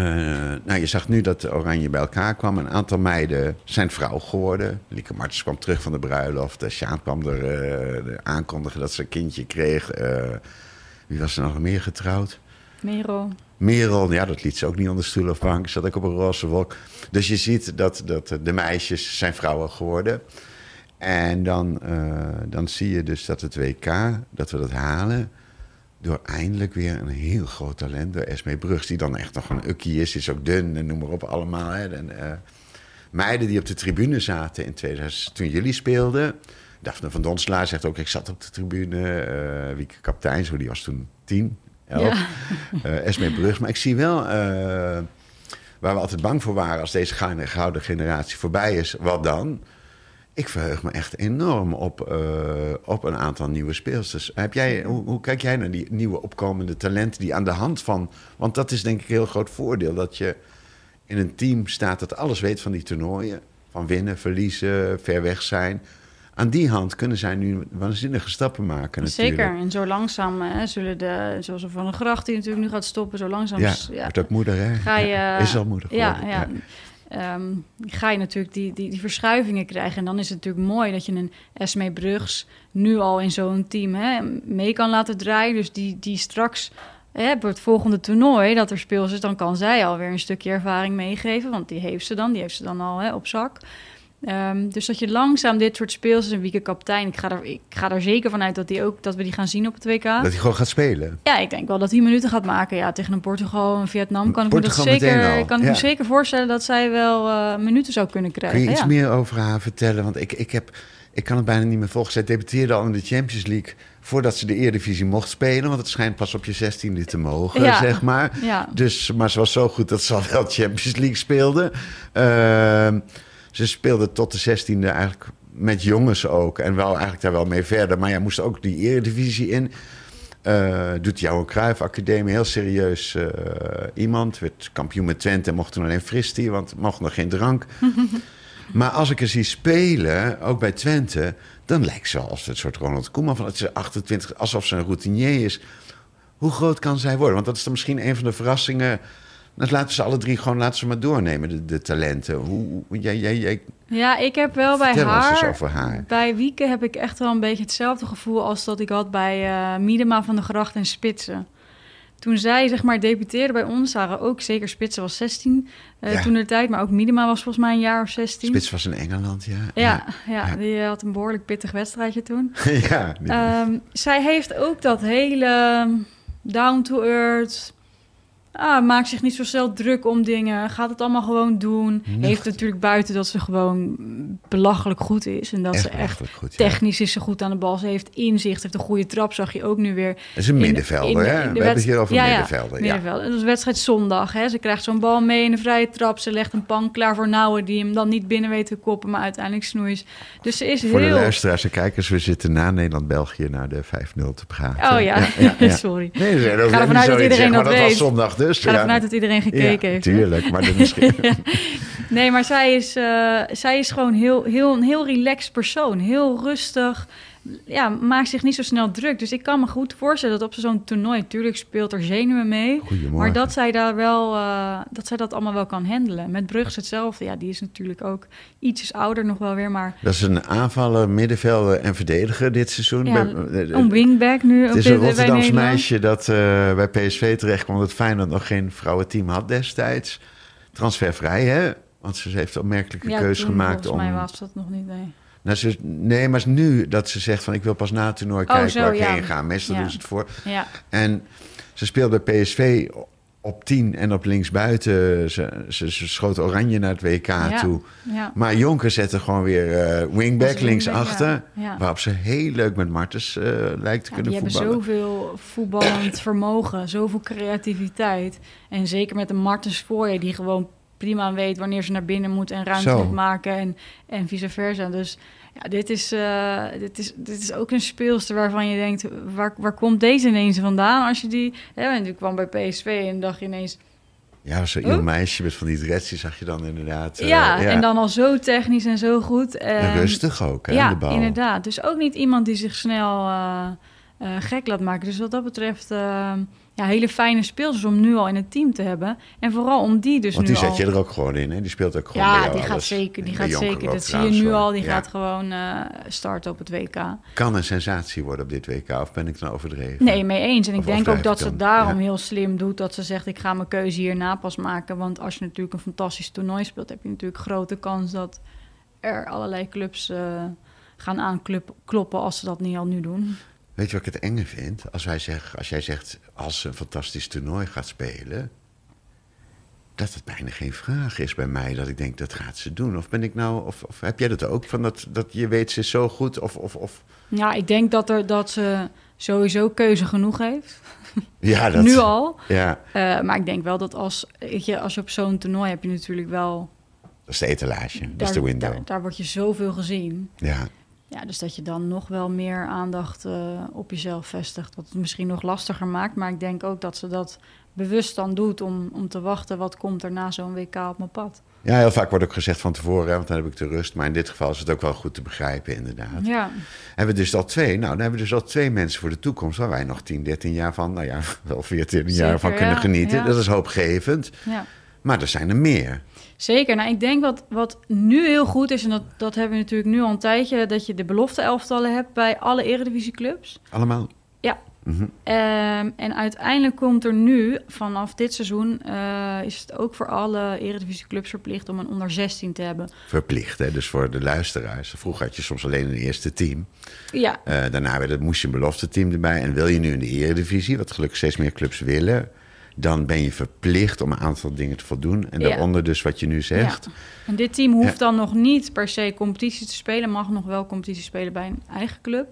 nou, je zag nu dat de Oranje bij elkaar kwam. Een aantal meiden zijn vrouw geworden. Lieke Martens kwam terug van de bruiloft. Uh, Sjaan kwam er eh, aankondigen dat ze een kindje kreeg. Eh, wie was er nog meer getrouwd? Merel. Merel, ja, dat liet ze ook niet onder stoel of bank. Zat ook op een roze wolk. Dus je ziet dat, dat de meisjes zijn vrouwen geworden. En dan, eh, dan zie je dus dat het WK, dat we dat halen... door eindelijk weer een heel groot talent, door Esme Brugs... die dan echt nog een ukkie is, is ook dun en noem maar op allemaal. Hè. En, eh, meiden die op de tribune zaten in 2000, toen jullie speelden... Daphne van Donslaar zegt ook, ik zat op de tribune. eh Wieke Kapteins, die was toen tien, elf. Ja. [laughs] Eh, Esme Brug. Maar ik zie wel, waar we altijd bang voor waren... als deze gouden generatie voorbij is, wat dan? Ik verheug me echt enorm op, eh, op een aantal nieuwe speelsters. Heb jij, hoe, hoe kijk jij naar die nieuwe opkomende talenten die aan de hand van... Want dat is denk ik een heel groot voordeel, dat je in een team staat... dat alles weet van die toernooien. Van winnen, verliezen, ver weg zijn. Aan die hand kunnen zij nu waanzinnige stappen maken natuurlijk. Zeker, en zo langzaam hè, zullen de, zoals Van der Gracht die natuurlijk nu gaat stoppen, zo langzaam Ja, s- wordt ook moeder, hè? ga je... Ja, is al moeder ja, ja. Ehm, ga je natuurlijk die, die, die verschuivingen krijgen. En dan is het natuurlijk mooi dat je een Esme Brugs nu al in zo'n team hè, mee kan laten draaien. Dus die, die straks hè, voor het volgende toernooi dat er speels is, dan kan zij alweer een stukje ervaring meegeven. Want die heeft ze dan, die heeft ze dan al hè, op zak. Ehm, dus dat je langzaam dit soort speels en Wieke kaptein, ik ga, er, ik ga er zeker vanuit dat, die ook, dat we die gaan zien op het WK. Dat hij gewoon gaat spelen. Ja, ik denk wel dat hij minuten gaat maken. Ja, tegen een Portugal en Vietnam kan ik me, dat zeker, kan ik ja. me zeker voorstellen dat zij wel eh, minuten zou kunnen krijgen. Kun je iets ja. meer over haar vertellen? Want ik, ik, heb, ik kan het bijna niet meer volgen. Zij debuteerde al in de Champions League voordat ze de Eredivisie mocht spelen. Want het schijnt pas op je zestiende te mogen, Ja. zeg maar. Ja. Dus, maar ze was zo goed dat ze al wel Champions League speelde. Ehm, ze speelde tot de zestiende eigenlijk met jongens ook. En wel eigenlijk daar wel mee verder. Maar ja, moest ook die Eredivisie in. Eh, doet jouw Cruijff Academie heel serieus eh, iemand. Werd kampioen met Twente en mocht toen alleen fristie, want mocht nog geen drank. [laughs] maar als ik er zie spelen, ook bij Twente, dan lijkt ze als een soort Ronald Koeman van dat ze 28, alsof ze een routinier is. Hoe groot kan zij worden? Want dat is dan misschien een van de verrassingen. Dan laten ze alle drie gewoon laten ze maar doornemen, de, de talenten. Hoe, jij, jij, jij, Ja, ik heb wel bij Vertel haar, over haar. bij Wieke heb ik echt wel een beetje hetzelfde gevoel als dat ik had bij eh Miedema van de Gracht en Spitsen. Toen zij zeg maar debuteerde bij ons, waren ook zeker Spitsen was 16 eh, Ja. toen de tijd, maar ook Miedema was volgens mij een jaar of 16. Spits was in Engeland, ja. Ja, ja, Ja. die had een behoorlijk pittig wedstrijdje toen. [laughs] ja, Ehm, zij heeft ook dat hele down to earth. Ah, maakt zich niet zo snel druk om dingen. Gaat het allemaal gewoon doen. Heeft natuurlijk buiten dat ze gewoon belachelijk goed is. En dat echt ze echt goed. ja. technisch is ze goed aan de bal. Ze heeft inzicht, heeft een goede trap. Zag je ook nu weer. Het is een middenvelder, de- hè? de We hebben het hier over Ja, middenvelder. Ja, middenveld. En dat is wedstrijd zondag. Hè. Ze krijgt zo'n bal mee in de vrije trap. Ze legt een pan klaar voor Nouwen die hem dan niet binnen weet te koppen, maar uiteindelijk snoeis. Dus ze is Voor de heel. luisteraars en kijkers, we zitten na Nederland-België naar de 5-0 te praten. Oh ja, [laughs] sorry. Nee, zijn ook Ga ervan niet uit dat iedereen dat was zondag dus. Ik ga ervan uit dat iedereen gekeken heeft. tuurlijk, maar dat misschien... [laughs] Nee, maar zij is, eh, zij is gewoon heel, heel, een heel relaxed persoon. Heel rustig. Ja, maakt zich niet zo snel druk. Dus ik kan me goed voorstellen dat op zo'n toernooi... natuurlijk speelt er zenuwen mee. Maar dat zij, daar wel, eh, dat zij dat allemaal wel kan handelen. Met Brugs hetzelfde. Ja, die is natuurlijk ook ietsjes ouder nog wel weer. Maar Dat is een aanvaller, middenvelder en verdediger dit seizoen. ja, Bij- eh, een wingback nu. Het is een Rotterdams meisje dat eh, bij PSV terecht kwam. Dat Feyenoord nog geen vrouwenteam had destijds. Transfervrij, hè? Want ze heeft een opmerkelijke Ja, keuze toen gemaakt volgens om... mij was dat nog niet, nee. Nou, ze, nee, maar nu dat ze zegt van ik wil pas na het toernooi Oh, kijken zo, waar ik ja. heen ga. Meestal Ja. doen ze het voor. Ja, En ze speelde bij PSV op 10 en op linksbuiten. Ze, ze, ze schoot oranje naar het WK Ja. toe. ja. Maar Jonker zette gewoon weer eh, wingback linksachter. ja. Ja. Waarop ze heel leuk met Martens eh, lijkt te Ja, die kunnen hebben voetballen. zoveel voetballend vermogen, zoveel creativiteit. En zeker met een Martens voor je, die gewoon prima weet wanneer ze naar binnen moet en ruimte Zo. moet maken en, en vice versa. Dus ja, dit is, eh, dit, is, dit is ook een speelster waarvan je denkt, waar, waar komt deze ineens vandaan? Als je die, hè, want ik kwam bij PSV en dacht je ineens, Ja, zo'n jong meisje met van die dreadjes zag je dan inderdaad. eh, ja, en dan al zo technisch en zo goed. En En- rustig ook, hè, ja, de bal. inderdaad. Dus ook niet iemand die zich snel eh, gek laat maken. Dus wat dat betreft, eh, ja, hele fijne speelsters om nu al in het team te hebben. En vooral om die dus Want nu die zet al... je er ook gewoon in, hè? Die speelt ook gewoon Ja, die gaat zeker. Die gaat zeker. Dat zie je nu al. Die Ja. gaat gewoon eh, starten op het WK. Kan een sensatie worden op dit WK, of ben ik dan overdreven? Nee, mee eens. En ik denk ook dat ze dan? daarom Ja. heel slim doet. Dat ze zegt, ik ga mijn keuze hierna pas maken. Want als je natuurlijk een fantastisch toernooi speelt... heb je natuurlijk grote kans dat er allerlei clubs eh, gaan aankloppen... als ze dat niet al nu doen. Weet je wat ik het enge vind? Als, wij zeggen, als jij zegt, als ze een fantastisch toernooi gaat spelen... dat het bijna geen vraag is bij mij dat ik denk, dat gaat ze doen. Of ben ik nou, of, of heb jij dat ook? Van dat, dat je weet, ze is zo goed, of... of, of Ja, ik denk dat, er, dat ze sowieso keuze genoeg heeft. [laughs] ja, dat, nu al. Ja, Eh, maar ik denk wel dat als, weet je, als je op zo'n toernooi heb je natuurlijk wel... dat is de etalage, dat is daar, de window. Daar, daar word je zoveel gezien. Ja, Ja, dus dat je dan nog wel meer aandacht eh, op jezelf vestigt. Wat het misschien nog lastiger maakt. Maar ik denk ook dat ze dat bewust dan doet om, om te wachten wat komt er na zo'n WK op mijn pad. Ja, heel vaak wordt ook gezegd van tevoren, hè, want dan heb ik de rust. Maar in dit geval is het ook wel goed te begrijpen, inderdaad. Ja, Hebben we dus al twee, nou, dan hebben we dus al twee mensen voor de toekomst... waar wij nog 10, 13 jaar van, nou ja, [laughs] wel 14 jaar van kunnen ja, genieten. ja. Dat is hoopgevend. ja. Maar er zijn er meer. Zeker. Nou, ik denk wat, wat nu heel goed is, en dat, dat hebben we natuurlijk nu al een tijdje, dat je de belofte elftallen hebt bij alle eredivisieclubs. Allemaal. Ja. Mhm. Ehm, en uiteindelijk komt er nu, vanaf dit seizoen, eh, is het ook voor alle eredivisieclubs verplicht om een onder 16 te hebben. Verplicht, hè? dus voor de luisteraars. Vroeger had je soms alleen een eerste team. Ja, Eh, daarna werd het, moest je een belofte team erbij. En wil je nu in de eredivisie, wat gelukkig steeds meer clubs willen... dan ben je verplicht om een aantal dingen te voldoen. En daaronder dus wat je nu zegt. Ja. En dit team hoeft dan nog niet per se competitie te spelen, mag nog wel competitie spelen bij een eigen club.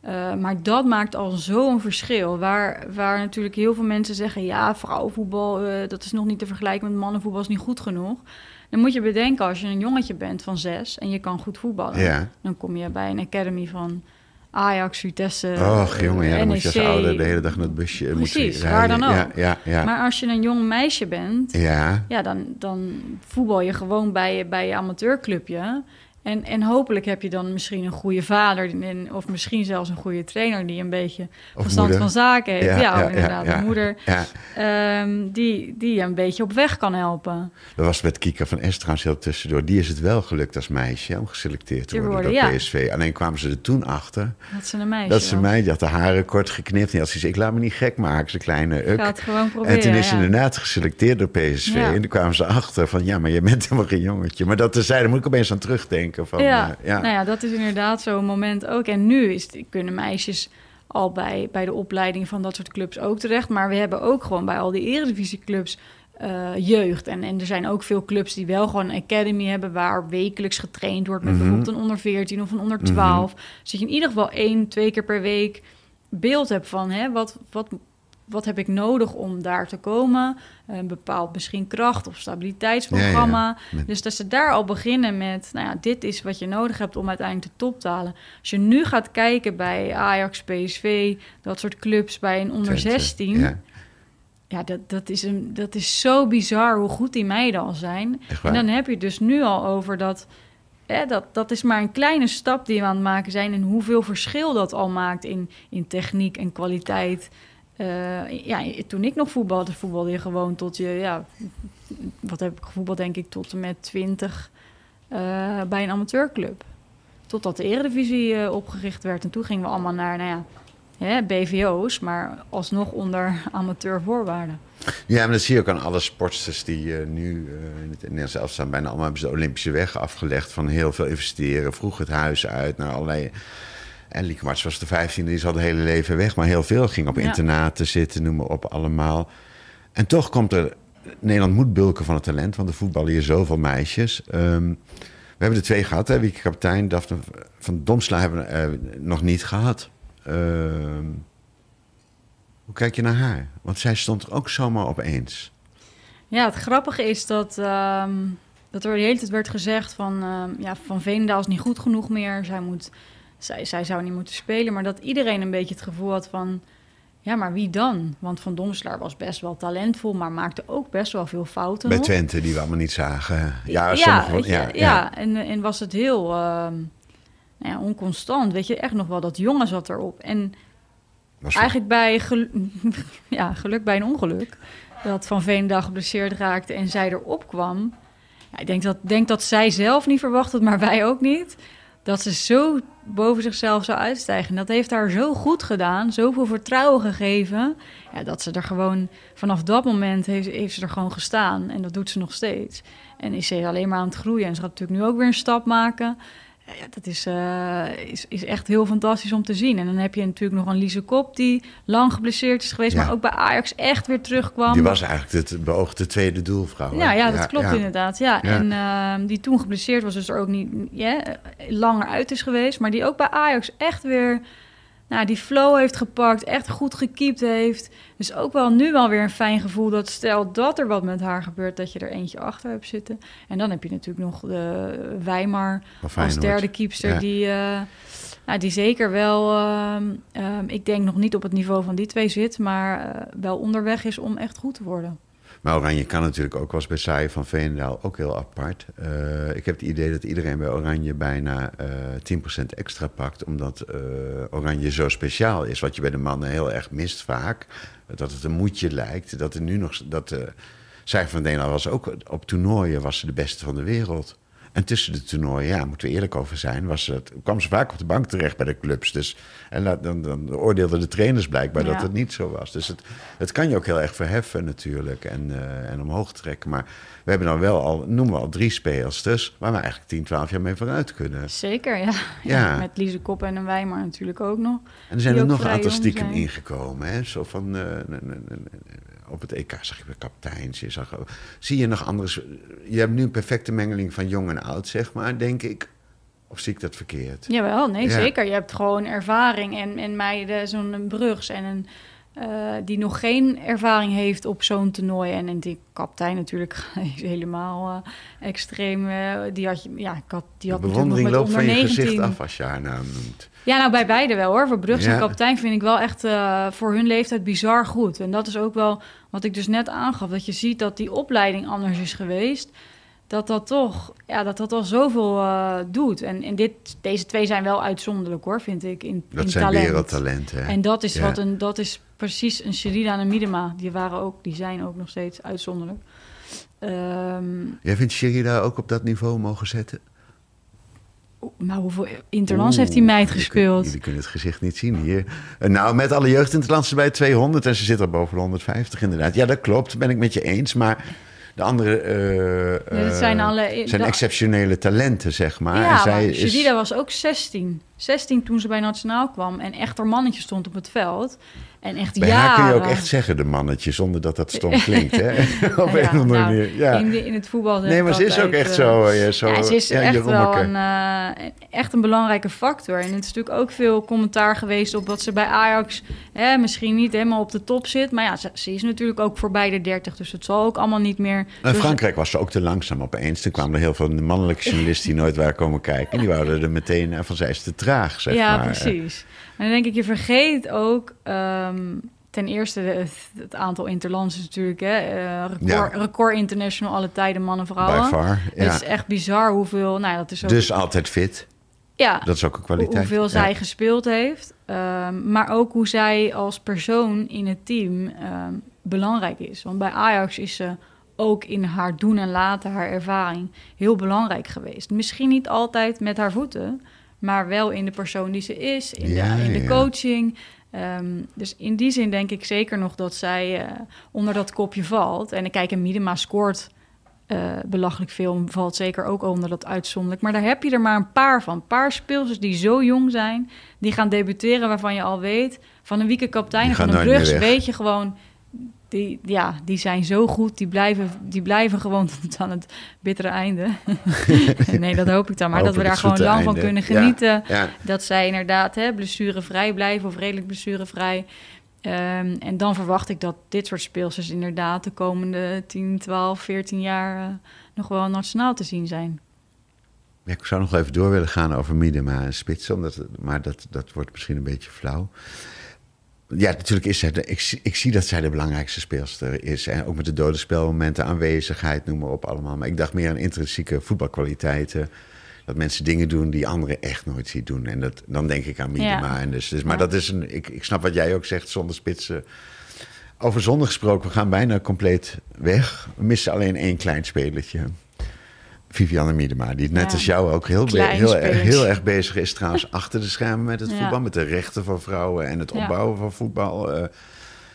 Eh, maar dat maakt al zo'n verschil. Waar, waar natuurlijk heel veel mensen zeggen: ja, vrouwenvoetbal, eh, dat is nog niet te vergelijken met mannenvoetbal, is niet goed genoeg. Dan moet je bedenken, als je een jongetje bent van zes en je kan goed voetballen, Ja. dan kom je bij een academy van Ajax, Vitesse, Och jongen, ja, dan moet je als NEC. ouder de hele dag naar het busje moet je E Precies, rijden. waar dan ook. Ja, ja, ja. Maar als je een jong meisje bent, ja. ja, dan, dan voetbal je gewoon bij, bij je amateurclubje. En, en hopelijk heb je dan misschien een goede vader... of misschien zelfs een goede trainer... die een beetje Of verstand moeder. van zaken heeft. Ja, Ja, ja, inderdaad, ja, een moeder... ehm, die, die je een beetje op weg kan helpen. Dat was met Kika van Es trouwens heel tussendoor. Die is het wel gelukt als meisje om geselecteerd te worden door. PSV. Alleen kwamen ze er toen achter Dat ze een meisje dat ze mij, die had de haren kort geknipt. En had ze ik laat me niet gek maken, ze kleine uk. Ga het gewoon proberen, en toen is ze inderdaad geselecteerd door PSV. En toen kwamen ze achter van, ja, maar je bent helemaal geen jongetje. Maar dat daar moet ik opeens aan terugdenken. Van, ja. eh, ja. nou ja, dat is inderdaad zo'n moment ook. En nu is, het- kunnen meisjes al bij, bij de opleiding van dat soort clubs ook terecht. Maar we hebben ook gewoon bij al die eredivisieclubs eh jeugd. En, en er zijn ook veel clubs die wel gewoon een academy hebben... waar wekelijks getraind wordt met Mhm. bijvoorbeeld een onder 14 of een onder 12. Dus dat je in ieder geval één, twee keer per week beeld hebt van... Hè, wat, wat, wat heb ik nodig om daar te komen? Een bepaald misschien kracht- of stabiliteitsprogramma. Dus dat ze daar al beginnen met, nou ja, dit is wat je nodig hebt om uiteindelijk de top te halen. Als je nu gaat kijken bij Ajax, PSV, dat soort clubs bij een onder Twente, 16, ja, Ja, dat, dat, is een, dat is zo bizar hoe goed die meiden al zijn. En dan heb je het dus nu al over dat, hè, dat, dat is maar een kleine stap die we aan het maken zijn en hoeveel verschil dat al maakt in, in techniek en kwaliteit. Eh, ja, toen ik nog voetbalde, voetbalde je gewoon tot je, ja, wat heb ik gevoetbald, denk ik, tot en met 20 eh, bij een amateurclub. Totdat de Eredivisie eh, opgericht werd. En toen gingen we allemaal naar, nou ja, hè, BVO's, maar alsnog onder amateurvoorwaarden. Ja, maar dat zie je ook aan alle sportsters die nu in het Nederlands zelf staan. Bijna allemaal hebben ze de Olympische weg afgelegd van heel veel investeren. Vroeg het huis uit naar allerlei... En Lieke Marts was de vijftiende, die is al het hele leven weg. Maar heel veel ging op Ja. internaten zitten, noem maar op allemaal. En toch komt er... Nederland moet bulken van het talent, want er voetballen hier zoveel meisjes. Ehm, we hebben er twee gehad, hè. Wieke Kapitein, Daphne van Domsla hebben we eh, nog niet gehad. Ehm, hoe kijk je naar haar? Want zij stond er ook zomaar opeens. Ja, het grappige is dat, ehm, dat er de hele tijd werd gezegd van... ja, Van Veenendaal is niet goed genoeg meer. Zij, moet, zij, zij zou niet moeten spelen. Maar dat iedereen een beetje het gevoel had van... Ja, maar wie dan? Want Van Domslaar was best wel talentvol, maar maakte ook best wel veel fouten. Bij. Twente, die we allemaal niet zagen. Ja, ja, sommige, weet je, ja, ja, ja. En, en was het heel ehm, nou ja, onconstant. Weet je, echt nog wel dat jongen zat erop. En Was eigenlijk bij [laughs] ja, geluk bij een ongeluk, dat Van Veenendaal geblesseerd raakte en zij erop kwam. Ja, ik denk dat, denk dat zij zelf niet verwacht had, maar wij ook niet. Dat ze zo boven zichzelf zou uitstijgen. En dat heeft haar zo goed gedaan, zoveel vertrouwen gegeven. Ja, dat ze er gewoon, vanaf dat moment heeft, heeft ze er gewoon gestaan. En dat doet ze nog steeds. En is ze alleen maar aan het groeien. En ze gaat natuurlijk nu ook weer een stap maken. Ja, dat is, eh, is, is echt heel fantastisch om te zien. En dan heb je natuurlijk nog een Lise Kop die lang geblesseerd is geweest, Ja. maar ook bij Ajax echt weer terugkwam. Die was eigenlijk het beoogde tweede doelvrouw. Ja, ja, dat klopt inderdaad. Ja. En ehm, die toen geblesseerd was, dus er ook niet langer uit is geweest. Maar die ook bij Ajax echt weer nou, die flow heeft gepakt, echt goed gekiept heeft. Dus ook wel nu wel weer een fijn gevoel dat stel dat er wat met haar gebeurt, dat je er eentje achter hebt zitten. En dan heb je natuurlijk nog de Weimar als derde kiepster Ja. die, eh, nou, die zeker wel, ehm, ehm, ik denk nog niet op het niveau van die twee zit, maar eh, wel onderweg is om echt goed te worden. Maar Oranje kan natuurlijk ook, was bij Saai van Veenendaal ook heel apart. Eh, ik heb het idee dat iedereen bij Oranje bijna eh 10% extra pakt, omdat eh, Oranje zo speciaal is. Wat je bij de mannen heel erg mist vaak. Dat het een moedje lijkt. Dat er nu nog. Dat, Saai van Veenendaal was ook op toernooien was ze de beste van de wereld. En tussen de toernooien, ja, moeten we eerlijk over zijn, was het, kwam ze vaak op de bank terecht bij de clubs. Dus, en dat- dan, dan oordeelden de trainers blijkbaar dat het niet zo was. Dus het, het kan je ook heel erg verheffen natuurlijk en, eh, en omhoog trekken. Maar we hebben dan wel al, noemen we al drie speelsters... waar we eigenlijk 10, 12 jaar mee vooruit kunnen. Zeker, ja. Ja. Met Lise Kop en een Weimar natuurlijk ook nog. En er zijn er ook nog een aantal stiekem zijn. ingekomen. Hè? Zo van, eh, op het EK zag je bij kapiteins. Je zag, zie je nog andere... s- Je hebt nu een perfecte mengeling van jong en oud, zeg maar, denk ik. Of zie ik dat verkeerd? Jawel, nee, Ja. zeker. Je hebt gewoon ervaring en, en meiden, zo'n Brugs en een... eh, die nog geen ervaring heeft op zo'n toernooi. En, en die kapitein natuurlijk is [laughs] helemaal eh, extreem. eh, die had, ja, ik had, die had bewondering loopt van je 19. gezicht af als je haar naam noemt. Ja, nou bij beide wel hoor. Voor Brugge en Ja. kapitein vind ik wel echt voor hun leeftijd bizar goed. En dat is ook wel wat ik dus net aangaf. Dat je ziet dat die opleiding anders is geweest. Dat dat toch, ja, dat dat al zoveel eh, doet. En, en dit, deze twee zijn wel uitzonderlijk hoor, vind ik. In, Dat in zijn talent. wereldtalenten. En dat is, Ja. wat een, dat is precies een Sherida en een Miedema. Die, waren ook, die zijn ook nog steeds uitzonderlijk. Ehm, Jij vindt Sherida ook op dat niveau mogen zetten? maar hoeveel interlands Oeh, heeft die meid gespeeld? Jullie kunnen het gezicht niet zien hier. Eh, Nou, met alle jeugdinterlandse bij 200 en ze zit er boven de 150 inderdaad. Ja, dat klopt, ben ik met je eens. Maar de andere eh, Ja, zijn eh, alle- zijn exceptionele talenten, zeg maar. ja, en zij maar is, Sherida was ook 16. 16 toen ze bij Nationaal kwam en echt haar mannetje stond op het veld. En echt bij jaren... haar kun je ook echt zeggen, de mannetje, zonder dat dat stom [laughs] klinkt. Hè? [laughs] Op Ja, een of andere nou, manier. Ja. in, de- in het voetbal... Nee, maar ze is ook echt eh, zo. eh, ja, zo ja, ze is ja, echt wel een, eh, echt een belangrijke factor. En het is natuurlijk ook veel commentaar geweest op wat ze bij Ajax hè, misschien niet helemaal op de top zit. Maar ja, ze, ze is natuurlijk ook voorbij de 30, dus het zal ook allemaal niet meer. In Dus- Frankrijk was ze ook te langzaam opeens. Toen kwamen er heel veel mannelijke journalisten die nooit waren komen kijken. En die [laughs] wouden er meteen van zij is te traag, zeg ja, maar. precies. En dan denk ik, je vergeet ook ehm, ten eerste het, het aantal interlands natuurlijk hè, eh, record, Ja. record international alle tijden mannen By vrouwen. far, Het ja. is echt bizar hoeveel. Nou, dat is ook. Dus altijd fit. ja, Dat is ook een kwaliteit. hoeveel Ja. zij gespeeld heeft. Ehm, maar ook hoe zij als persoon in het team ehm, belangrijk is. Want bij Ajax is ze ook in haar doen en laten, haar ervaring, heel belangrijk geweest. Misschien niet altijd met haar voeten, maar wel in de persoon die ze is, in, Ja, de, in de coaching. Ehm, dus in die zin denk ik zeker nog dat zij eh, onder dat kopje valt. En ik kijk, en Miedema scoort eh, belachelijk veel, valt zeker ook onder dat uitzonderlijk. Maar daar heb je er maar een paar van. Een paar speelsters die zo jong zijn, die gaan debuteren waarvan je al weet... van een wieke en van een weg. weet je gewoon... Die, ja, die zijn zo goed, die blijven, die blijven gewoon [laughs] tot aan het bittere einde. [laughs] nee, dat hoop ik dan. Maar dat we daar gewoon lang van kunnen genieten. Ja, Dat zij inderdaad hè, blessurevrij blijven of redelijk blessurevrij. Ehm, en dan verwacht ik dat dit soort speelsters inderdaad de komende 10, 12, 14 jaar eh, nog wel nationaal te zien zijn. Ja, ik zou nog even door willen gaan over Miedema en Spitsen, omdat, maar dat, dat wordt misschien een beetje flauw. Ja, natuurlijk is zij. De, ik, ik zie dat zij de belangrijkste speelster is. En ook met de dode spelmomenten, aanwezigheid, noem maar op allemaal. Maar ik dacht meer aan intrinsieke voetbalkwaliteiten. Dat mensen dingen doen die anderen echt nooit zien doen. En dat, dan denk ik aan Miedema. Ja. En dus, dus, maar Ja. dat is een. Ik, ik snap wat jij ook zegt, zonder spitsen. Over zonde gesproken, we gaan bijna compleet weg. We missen alleen één klein spelertje. Vivianne Miedema, die net Ja. als jou ook heel, Klein heel, erg- heel erg bezig is trouwens [laughs] achter de schermen met het Ja. voetbal. Met de rechten van vrouwen en het Ja. opbouwen van voetbal. eh,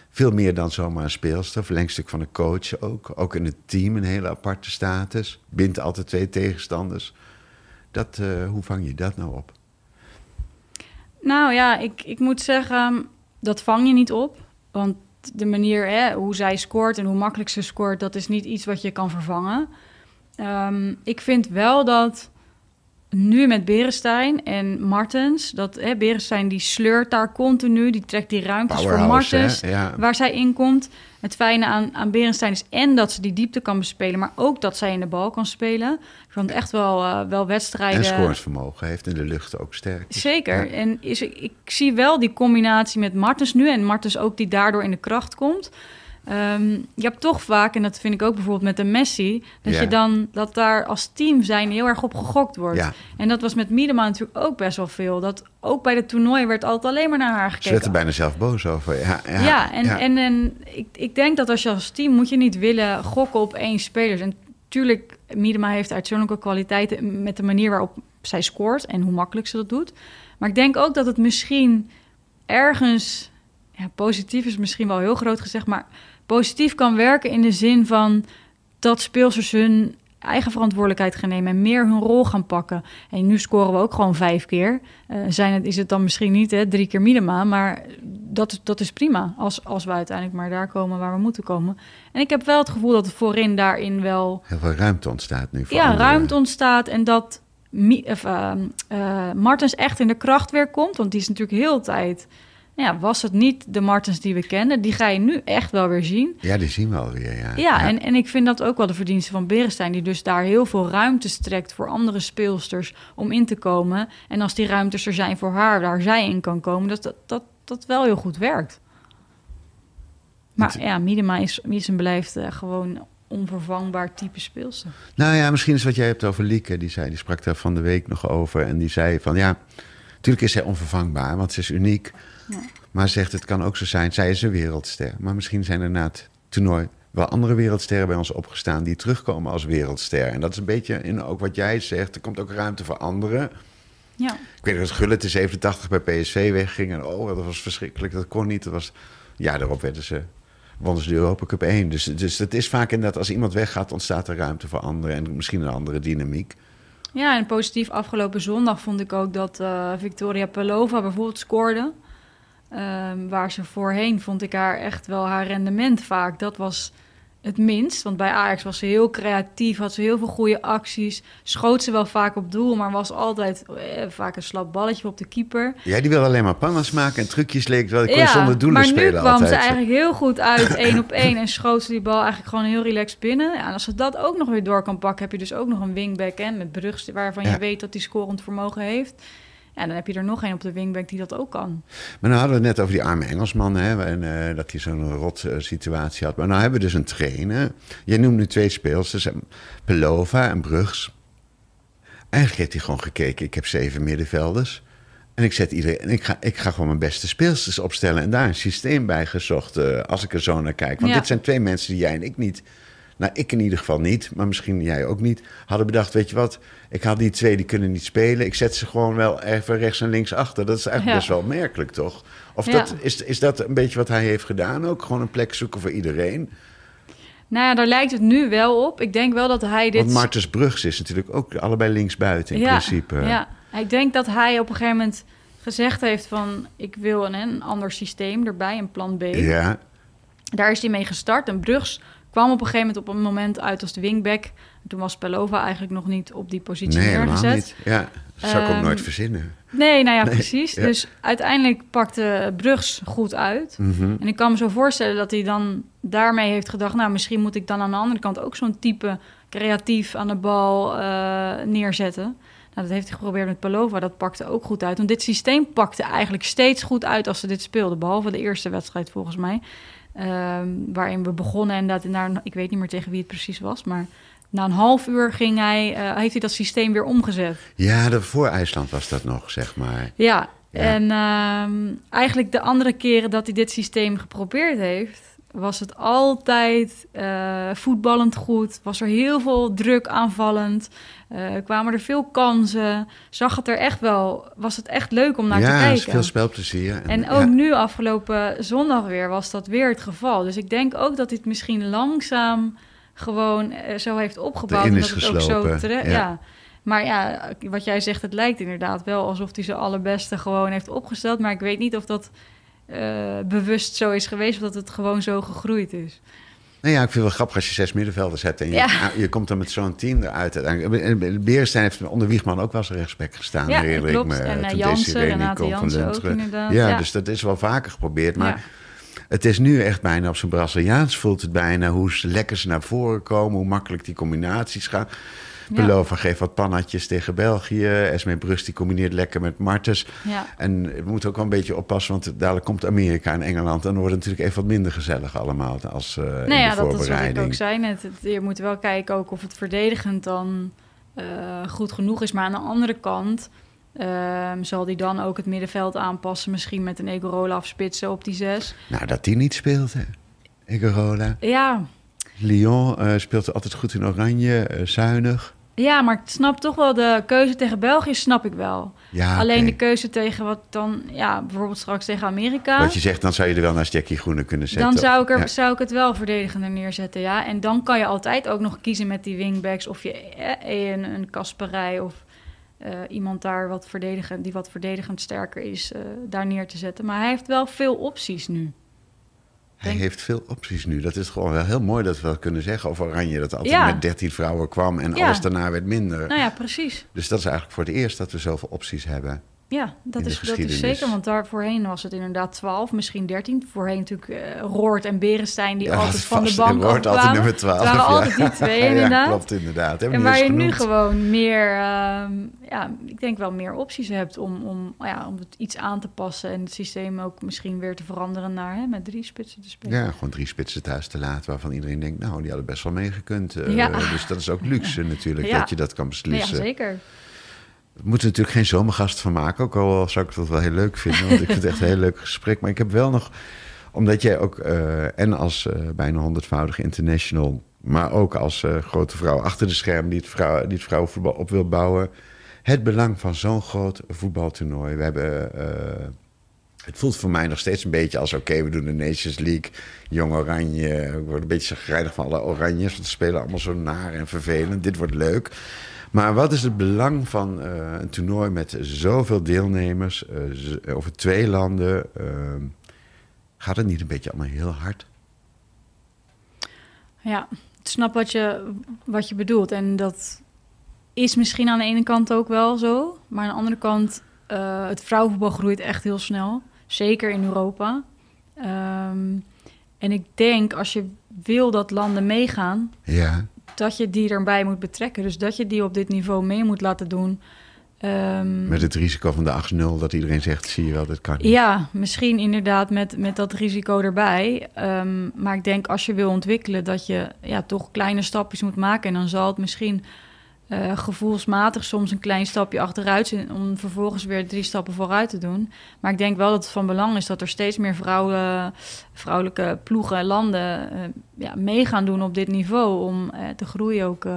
veel meer dan zomaar een speelster. Verlengstuk van een coach ook. Ook in het team een hele aparte status. Bindt altijd twee tegenstanders. Dat, eh, hoe vang je dat nou op? Nou ja, ik, ik moet zeggen, dat vang je niet op. Want de manier hè, hoe zij scoort en hoe makkelijk ze scoort, dat is niet iets wat je kan vervangen. Ehm, ik vind wel dat nu met Berenstein en Martens, dat hè, die sleurt daar continu, die trekt die ruimtes voor Martens? Ja. waar zij in komt. Het fijne aan, aan Berenstein is en dat ze die diepte kan bespelen, maar ook dat zij in de bal kan spelen. Ik vond echt wel, eh, wel wedstrijden. En scoringsvermogen heeft in de lucht ook sterk. is. Zeker. Ja. En is, ik zie wel die combinatie met Martens nu. En Martens ook die daardoor in de kracht komt. Ehm, je hebt toch vaak, en dat vind ik ook bijvoorbeeld met de Messi... dat Ja. je dan dat daar als team zijn heel erg op gegokt wordt. Ja. En dat was met Miedema natuurlijk ook best wel veel. Dat ook bij de toernooi werd altijd alleen maar naar haar Ze gekeken. werd er bijna zelf boos over. Ja, ja, Ja, en, en, en ik, ik denk dat als je als team moet je niet willen gokken op één speler. En tuurlijk, Miedema heeft uitzonderlijke kwaliteiten met de manier waarop zij scoort en hoe makkelijk ze dat doet. Maar ik denk ook dat het misschien ergens, ja, positief is misschien wel heel groot gezegd, maar positief kan werken in de zin van dat speelsters hun eigen verantwoordelijkheid gaan nemen en meer hun rol gaan pakken. En nu scoren we ook gewoon vijf keer. Eh, zijn het, is het dan misschien niet hè, drie keer Miedema, maar dat, is- dat is prima als, als we uiteindelijk maar daar komen waar we moeten komen. En ik heb wel het gevoel dat het voorin daarin wel Heel veel ruimte ontstaat nu voor ja, ruimte ontstaat en dat of, eh, Martens echt in de kracht weer komt. Want die is natuurlijk heel tijd... Ja, was het niet de Martens die we kennen? Die ga je nu echt wel weer zien. Ja, die zien we alweer, ja. Ja, En, en ik vind dat ook wel de verdienste van Berenstein... die dus daar heel veel ruimte trekt voor andere speelsters om in te komen. En als die ruimtes er zijn voor haar, waar zij in kan komen... dat dat, dat, dat wel heel goed werkt. Maar ja, Miedema is, is en blijft eh, gewoon onvervangbaar type speelster. Nou ja, misschien is wat jij hebt over Lieke. Die, zei, die sprak daar van de week nog over. En die zei van ja, natuurlijk is zij onvervangbaar, want ze is uniek. Ja. Maar zegt het kan ook zo zijn, zij is een wereldster. Maar misschien zijn er na het toernooi wel andere wereldsterren bij ons opgestaan die terugkomen als wereldster. En dat is een beetje in ook wat jij zegt. Er komt ook ruimte voor anderen. Ja. Ik weet dat Gullit de 87 bij PSV wegging. En oh, dat was verschrikkelijk. Dat kon niet. Dat was, ja, daarop werden ze, wonnen ze de Europa Cup 1. Dus, dus het is vaak inderdaad, als iemand weggaat, ontstaat er ruimte voor anderen. En misschien een andere dynamiek. Ja, en positief afgelopen zondag vond ik ook dat eh, Victoria Pelova bijvoorbeeld scoorde. Ehm, waar ze voorheen vond ik haar echt wel haar rendement vaak. Dat was het minst. Want bij Ajax was ze heel creatief, had ze heel veel goede acties. Schoot ze wel vaak op doel, maar was altijd eh, vaak een slap balletje op de keeper. Jij die wil alleen maar pannas maken en trucjes leek. Terwijl ik kon zonder doelen maar spelen nu kwam altijd. ze eigenlijk heel goed uit [laughs] één op één en schoot ze die bal eigenlijk gewoon heel relaxed binnen. Ja, en als ze dat ook nog weer door kan pakken, heb je dus ook nog een wingback hè, met Brugs, waarvan Ja. je weet dat hij scorend vermogen heeft. Ja, dan heb je er nog één op de wingback die dat ook kan. Maar nou hadden we het net over die arme Engelsman. Hè, en eh, dat hij zo'n rot eh, situatie had. Maar nou hebben we dus een trainer. Jij noemt nu twee speelsters. eh, Pelova en Brugs. Eigenlijk heeft hij gewoon gekeken. Ik heb zeven middenvelders. En ik, zet iedereen, en ik, ga, ik ga gewoon mijn beste speelsters opstellen. En daar een systeem bij gezocht. als ik er zo naar kijk. Want Ja. dit zijn twee mensen die jij en ik niet. Nou, ik in ieder geval niet, maar misschien jij ook niet. Hadden bedacht, weet je wat, ik haal die twee, die kunnen niet spelen. Ik zet ze gewoon wel even rechts en links achter. Dat is eigenlijk Ja. best wel merkelijk, toch? Of Ja. dat, is, is dat een beetje wat hij heeft gedaan ook? Gewoon een plek zoeken voor iedereen? Nou ja, daar lijkt het nu wel op. Ik denk wel dat hij dit... Want Martens Brugs is natuurlijk ook allebei linksbuiten in ja, principe. Ja, ik denk dat hij op een gegeven moment gezegd heeft van... ik wil een, een ander systeem erbij, een plan B. Ja, Daar is hij mee gestart. En Brugs kwam op een gegeven moment op een moment uit als de wingback. Toen was Pelova eigenlijk nog niet op die positie nee, neergezet. niet. Ja, dat zou ik ook Ehm, nooit verzinnen. Nee, nou ja, Nee, precies. ja. Dus uiteindelijk pakte Brugs goed uit. Mhm. En ik kan me zo voorstellen dat hij dan daarmee heeft gedacht... nou, misschien moet ik dan aan de andere kant ook zo'n type creatief aan de bal eh, neerzetten. Nou, dat heeft hij geprobeerd met Palova. Dat pakte ook goed uit. Want dit systeem pakte eigenlijk steeds goed uit als ze dit speelden. Behalve de eerste wedstrijd volgens mij. Ehm, waarin we begonnen en dat naar, ik weet niet meer tegen wie het precies was, maar na een half uur ging hij, uh, heeft hij dat systeem weer omgezet. Ja, de, voor IJsland was dat nog, zeg maar. Ja, en uh, eigenlijk de andere keren dat hij dit systeem geprobeerd heeft, was het altijd uh, voetballend goed. Was er heel veel druk aanvallend. Uh, kwamen er veel kansen. Zag het er echt wel. Was het echt leuk om naar ja, te kijken. Ja, veel spelplezier. En, en ook ja. nu afgelopen zondag weer was dat weer het geval. Dus ik denk ook dat dit misschien langzaam gewoon uh, zo heeft opgebouwd. en dat het ook zo ja. ja. Maar ja, wat jij zegt, het lijkt inderdaad wel alsof hij zijn allerbeste gewoon heeft opgesteld. Maar ik weet niet of dat uh, bewust zo is geweest, of dat het gewoon zo gegroeid is. Nou ja, ik vind het wel grappig als je zes middenvelders hebt en je, ja. je komt dan met zo'n team eruit. Berenstein heeft onder Wiegman ook wel eens rechtsback gestaan. Ja, klopt. Ik me, en Jansen, Renate Jansen ook inderdaad. Ja, ja, dus dat is wel vaker geprobeerd. Maar ja. het is nu echt bijna op zijn Braziliaans voelt het bijna. Hoe lekker ze naar voren komen, hoe makkelijk die combinaties gaan. Belova geeft wat pannetjes tegen België. Esme Brust die combineert lekker met Martens. Ja. En we moeten ook wel een beetje oppassen, want dadelijk komt Amerika en Engeland. En dan wordt het natuurlijk even wat minder gezellig allemaal als uh, nou ja, dat is wat ik ook zei net. Je moet wel kijken ook of het verdedigend dan uh, goed genoeg is. Maar aan de andere kant uh, zal die dan ook het middenveld aanpassen. Misschien met een Egorola afspitsen op die zes. Nou, dat die niet speelt, hè? Egorola. Ja, Lyon uh, speelt altijd goed in oranje, uh, zuinig. Ja, maar ik snap toch wel de keuze tegen België, snap ik wel. Ja, Alleen okay. de keuze tegen wat dan, ja, bijvoorbeeld straks tegen Amerika. Wat je zegt, dan zou je er wel naast Jackie Groene kunnen zetten. Dan zou ik, er, ja. zou ik het wel verdedigender neerzetten, ja. En dan kan je altijd ook nog kiezen met die wingbacks of je eh, een, een Kasperij of uh, iemand daar wat verdedigend, die wat verdedigend sterker is, uh, daar neer te zetten. Maar hij heeft wel veel opties nu. Hij Denk... heeft veel opties nu. Dat is gewoon wel heel mooi dat we dat kunnen zeggen over Oranje. Dat altijd Ja. met 13 vrouwen kwam en Ja. alles daarna werd minder. Nou ja, precies. Dus dat is eigenlijk voor het eerst dat we zoveel opties hebben. Ja, dat is, dat is zeker. Want daar voorheen was het inderdaad 12, misschien 13. Voorheen natuurlijk eh, Roord en Berenstein die Ja, altijd [laughs] van de bank wordt altijd nummer 12. Het waren ja. altijd die twee [laughs] inderdaad. Ja, klopt inderdaad. Hebben En waar niet je nu gewoon meer, ehm, ja, ik denk wel meer opties hebt om, om, ja, om het iets aan te passen en het systeem ook misschien weer te veranderen naar hè, met drie spitsen te spelen. Ja, gewoon drie spitsen thuis te laten waarvan iedereen denkt, nou, die hadden best wel meegekund. Eh, Ja. Dus dat is ook luxe [laughs] natuurlijk, Ja. dat je dat kan ja, beslissen. zeker. We moeten natuurlijk geen zomergast van maken, ook al zou ik dat wel heel leuk vinden. Want ik vind het echt een heel leuk gesprek. Maar ik heb wel nog, omdat jij ook, eh, en als eh, bijna honderdvoudige international, maar ook als eh, grote vrouw achter de schermen die het, vrouw, die het vrouwenvoetbal op wil bouwen, het belang van zo'n groot voetbaltoernooi. We hebben. het voelt voor mij nog steeds een beetje als: oké, we doen de Nations League. Jong Oranje. Ik word een beetje chagrijnig van alle Oranjes. Want ze spelen allemaal zo naar en vervelend. Dit wordt leuk. Maar wat is het belang van eh, een toernooi met zoveel deelnemers eh, over twee landen? eh, gaat het niet een beetje allemaal heel hard? Ja, ik snap wat je, wat je bedoelt. En dat is misschien aan de ene kant ook wel zo. Maar aan de andere kant, eh, het vrouwenvoetbal groeit echt heel snel. Zeker in Europa. Ehm, en ik denk, als je wil dat landen meegaan... Ja, dat je die erbij moet betrekken. Dus dat je die op dit niveau mee moet laten doen. Ehm, met het risico van de 8-0 dat iedereen zegt: zie je wel, dit kan niet. Ja, misschien inderdaad met, met dat risico erbij. Ehm, maar ik denk als je wil ontwikkelen dat je ja, toch kleine stapjes moet maken. En dan zal het misschien eh, gevoelsmatig soms een klein stapje achteruit om vervolgens weer drie stappen vooruit te doen. Maar ik denk wel dat het van belang is dat er steeds meer vrouwen, vrouwelijke ploegen en landen... eh, ja, mee gaan doen op dit niveau om eh, de groei ook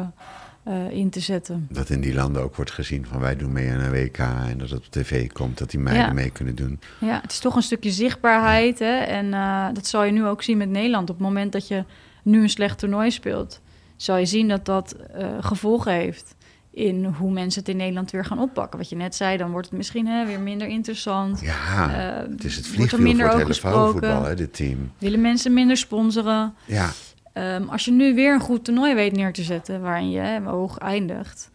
in te zetten. Dat in die landen ook wordt gezien van wij doen mee aan een WK en dat het op tv komt, dat die meiden Ja. mee kunnen doen. Ja, het is toch een stukje zichtbaarheid. Hè? En dat zal je nu ook zien met Nederland. Op het moment dat je nu een slecht toernooi speelt, zal je zien dat dat eh, gevolgen heeft in hoe mensen het in Nederland weer gaan oppakken. Wat je net zei, dan wordt het misschien hè, weer minder interessant. Ja, Eh, het is het wordt vliegwiel minder voor het hele vrouwenvoetbal, gesproken. hè, dit team. Willen mensen minder sponsoren? Ja, Ehm, als je nu weer een goed toernooi weet neer te zetten, waarin je hè, hoog eindigt,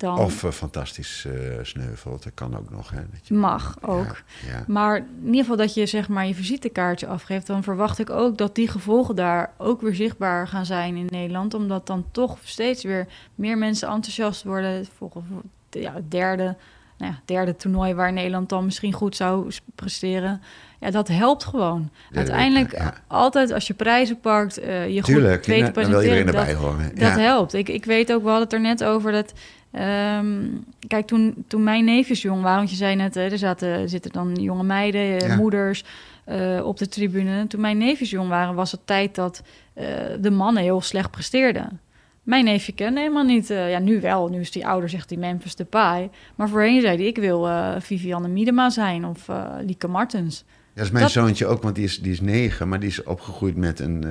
dan of eh, fantastisch eh, sneuvelt, dat kan ook nog. Hè, dat je, mag ook. Ja, ja. Maar in ieder geval dat je zeg maar je visitekaartje afgeeft, dan verwacht ik ook dat die gevolgen daar ook weer zichtbaar gaan zijn in Nederland. Omdat dan toch steeds weer meer mensen enthousiast worden. Volgens ja, het derde, nou ja, derde toernooi waar Nederland dan misschien goed zou presteren. Ja, dat helpt gewoon. Ja, Uiteindelijk, ja. altijd als je prijzen pakt, eh, je Tuurlijk, goed weet te presenteren, erbij dat, dat helpt. Ik, ik weet ook, we hadden het er net over dat... ehm, kijk, toen, toen mijn neefjes jong waren, want je zei net, hè, er zaten, zitten dan jonge meiden, eh, Ja. moeders eh, op de tribune. Toen mijn neefjes jong waren, was het tijd dat eh, de mannen heel slecht presteerden. Mijn neefje kende helemaal niet, ja nu wel, nu is die ouder, zegt die Memphis Depay. Maar voorheen zei hij, ik wil Vivianne Miedema zijn of Lieke Martens. Dat is mijn Dat- zoontje ook, want die is, die is negen, maar die is opgegroeid met een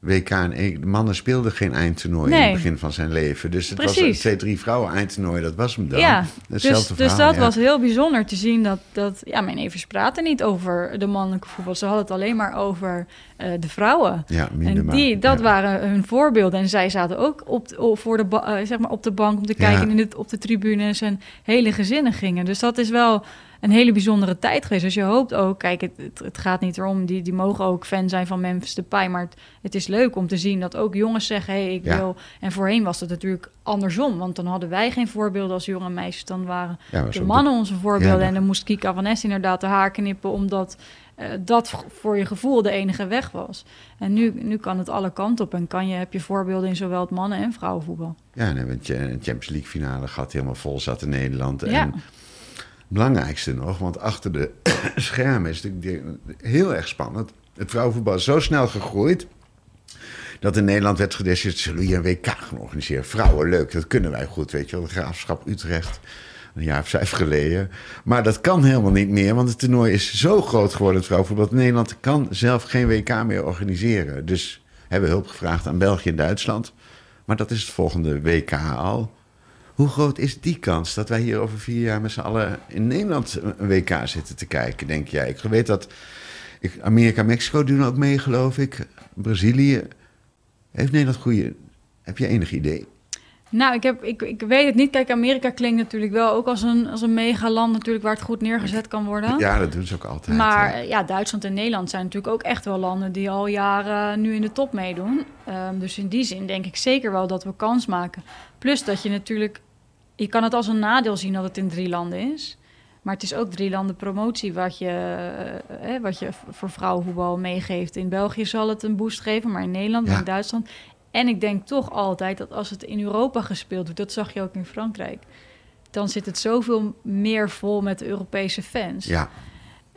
WK. En E- de mannen speelden geen eindtoernooi in het begin van zijn leven. Dus het was Precies. een twee, drie vrouwen eindtoernooi, dat was hem dan. Ja, dus, Hetzelfde dus verhaal, dat ja. was heel bijzonder te zien dat, dat ja, mijn neefjes praten niet over de mannelijke voetbal. Ze hadden het alleen maar over eh, de vrouwen. Ja, En die, dat ja. waren hun voorbeelden. En zij zaten ook op, de- voor de, eh, zeg maar op de bank om te kijken in het, op de tribunes. En hele gezinnen gingen. Dus dat is wel een hele bijzondere tijd geweest. Dus je hoopt ook, kijk, het, het, het gaat niet erom, die, die mogen ook fan zijn van Memphis Depay. Maar het, het is leuk om te zien dat ook jongens zeggen, hé, hey, ik Ja. wil... En voorheen was het natuurlijk andersom. Want dan hadden wij geen voorbeelden als jonge meisjes. Dan waren Ja, de mannen onze voorbeelden. Ja, en dan moest Kika van Ness inderdaad de haar knippen... omdat eh, dat voor je gevoel de enige weg was. En nu, nu kan het alle kanten op. En kan je, heb je voorbeelden in zowel het mannen- en vrouwenvoetbal. Ja, en een Champions League finale gehad, helemaal vol zat in Nederland. Ja. En belangrijkste nog, want achter de [coughs] schermen is het heel erg spannend. Het vrouwenvoetbal is zo snel gegroeid dat in Nederland werd gedecideerd, zullen we een WK gaan organiseren? Vrouwen, leuk, dat kunnen wij goed, weet je wel. De Graafschap Utrecht, een jaar of vijf geleden. Maar dat kan helemaal niet meer, want het toernooi is zo groot geworden, het vrouwenvoetbal. Nederland kan zelf geen WK meer organiseren. Dus hebben we hulp gevraagd aan België en Duitsland. Maar dat is het volgende WK al. Hoe groot is die kans dat wij hier over vier jaar met z'n allen in Nederland een WK zitten te kijken, denk jij? Ik weet dat ik, Amerika en Mexico doen ook mee, geloof ik. Brazilië. Heeft Nederland goede... Heb je enig idee? Nou, ik, heb, ik, ik weet het niet. Kijk, Amerika klinkt natuurlijk wel ook als een, als een megaland... natuurlijk waar het goed neergezet kan worden. Ja, dat doen ze ook altijd. Maar hè. ja, Duitsland en Nederland zijn natuurlijk ook echt wel landen die al jaren nu in de top meedoen. Ehm, dus in die zin denk ik zeker wel dat we kans maken. Plus dat je natuurlijk, je kan het als een nadeel zien dat het in drie landen is. Maar het is ook drie landen promotie wat je, eh, eh, wat je voor vrouwenvoetbal meegeeft. In België zal het een boost geven, maar in Nederland en Ja. in Duitsland. En ik denk toch altijd dat als het in Europa gespeeld wordt, dat zag je ook in Frankrijk. Dan zit het zoveel meer vol met Europese fans. Ja,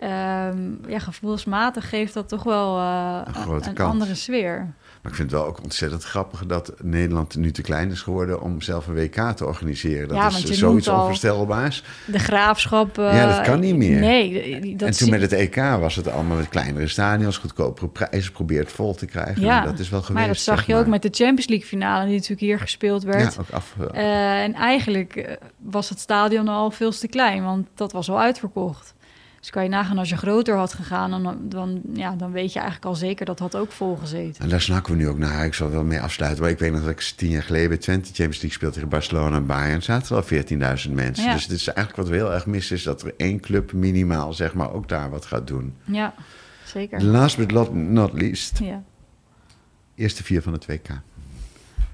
Ehm, ja, gevoelsmatig geeft dat toch wel eh, Een andere sfeer. Maar ik vind het wel ook ontzettend grappig dat Nederland nu te klein is geworden om zelf een WK te organiseren. Dat Ja, is zoiets onvoorstelbaars. De graafschap. eh, Ja, dat kan niet meer. Nee, dat en toen met het EK was het allemaal met kleinere stadions, goedkopere prijzen, probeert vol te krijgen. Ja, dat is wel geweest. maar dat zag zeg je ook met de Champions League finale, die natuurlijk hier gespeeld werd. Ja, ook af. Eh, en eigenlijk eh, was het stadion al veel te klein, want dat was al uitverkocht. Dus kan je nagaan, als je groter had gegaan, dan, dan, ja, dan weet je eigenlijk al zeker dat had ook vol gezeten. En daar snakken we nu ook naar. Ik zal wel mee afsluiten. Maar ik weet nog dat ik tien jaar geleden bij Twente Champions League speelde tegen Barcelona en Bayern. Er zaten wel 14.000 mensen. Ja. Dus het is eigenlijk wat we heel erg missen, is dat er één club minimaal, zeg maar, ook daar wat gaat doen. Ja, zeker. Last but not- least, Ja. eerste vier van het WK.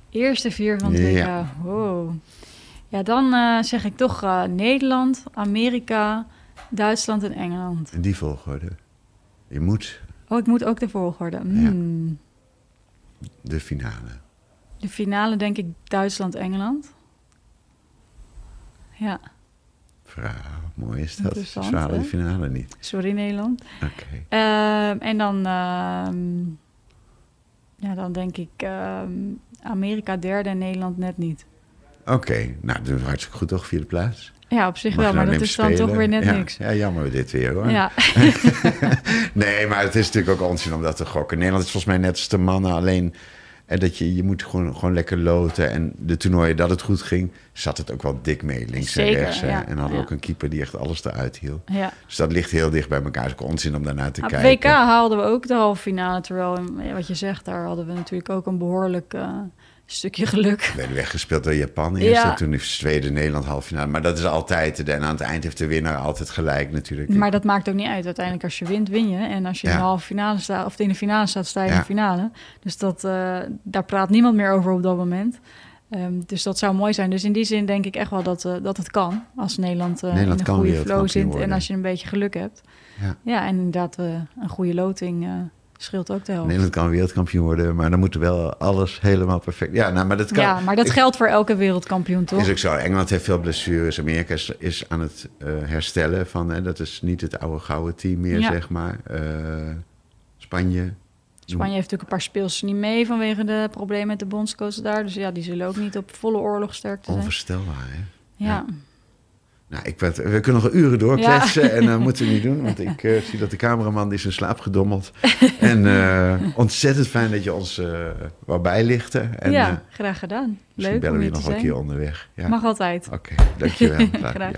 Eerste vier van het Ja. WK. Wow. Ja, dan eh, zeg ik toch eh, Nederland, Amerika, Duitsland en Engeland. In die volgorde. Je moet Oh, ik moet ook de volgorde. Hmm. de finale. De finale denk ik Duitsland-Engeland. Ja, Vrouw, mooi is dat. Ze halen de finale niet. sorry Nederland. Oké. Ehm, en dan, ehm, ja, dan denk ik ehm, Amerika derde en Nederland net niet. Oké, nou, doen we hartstikke goed toch, vierde plaats. Ja, op zich Mag wel, maar nou dat is dan toch weer net ja. niks. Ja, jammer dit weer hoor. Ja, [laughs] Nee, maar het is natuurlijk ook onzin om dat te gokken. Nederland is volgens mij net als de mannen. Alleen en dat je, je moet gewoon, gewoon lekker loten. En de toernooien dat het goed ging, zat het ook wel dik mee. Links Zeker, en rechts. ja. En hadden we Ja. ook een keeper die echt alles eruit hield. ja. Dus dat ligt heel dicht bij elkaar. Het is ook onzin om daarnaar te Op kijken. WK haalden we ook de halve finale. Terwijl, wat je zegt, daar hadden we natuurlijk ook een behoorlijk eh, stukje geluk. We werden weggespeeld door Japan eerst. Ja. En toen is Zweden, Nederland halve finale. Maar dat is altijd. En aan het eind heeft de winnaar altijd gelijk natuurlijk. Maar dat maakt ook niet uit. Uiteindelijk, als je wint, win je. En als je in de halve finale staat, of in de finale staat, sta je in de finale. Dus dat, eh, daar praat niemand meer over op dat moment. Ehm, dus dat zou mooi zijn. Dus in die zin denk ik echt wel dat, uh, dat het kan. Als Nederland, uh, Nederland in een goede flow zit en als je een beetje geluk hebt. Ja. Ja, en inderdaad een goede loting scheelt ook de helft. Nederland kan wereldkampioen worden, maar dan moet wel alles helemaal perfect. Ja, nou, maar dat kan. Ja, maar dat geldt voor elke wereldkampioen, toch? Is ook zo. Engeland heeft veel blessures. Amerika is, is aan het eh, herstellen van. Hè, dat is niet het oude gouden team meer, Ja. zeg maar. Eh, Spanje. Spanje heeft natuurlijk een paar speelsters niet mee vanwege de problemen met de bondscoach daar. Dus ja, die zullen ook niet op volle oorlogsterkte zijn. Onvoorstelbaar, hè? Ja. Nou, ik werd, we kunnen nog uren doorkletsen en dat moeten we niet doen. Want [laughs] ik eh, zie dat de cameraman is in slaap gedommeld. en eh, [laughs] ontzettend fijn dat je ons eh wou bijlichten. En ja, eh, graag gedaan. Leuk bellen om je nog een keer onderweg. Ja. Mag altijd. Oké, dankjewel. [laughs] graag gedaan.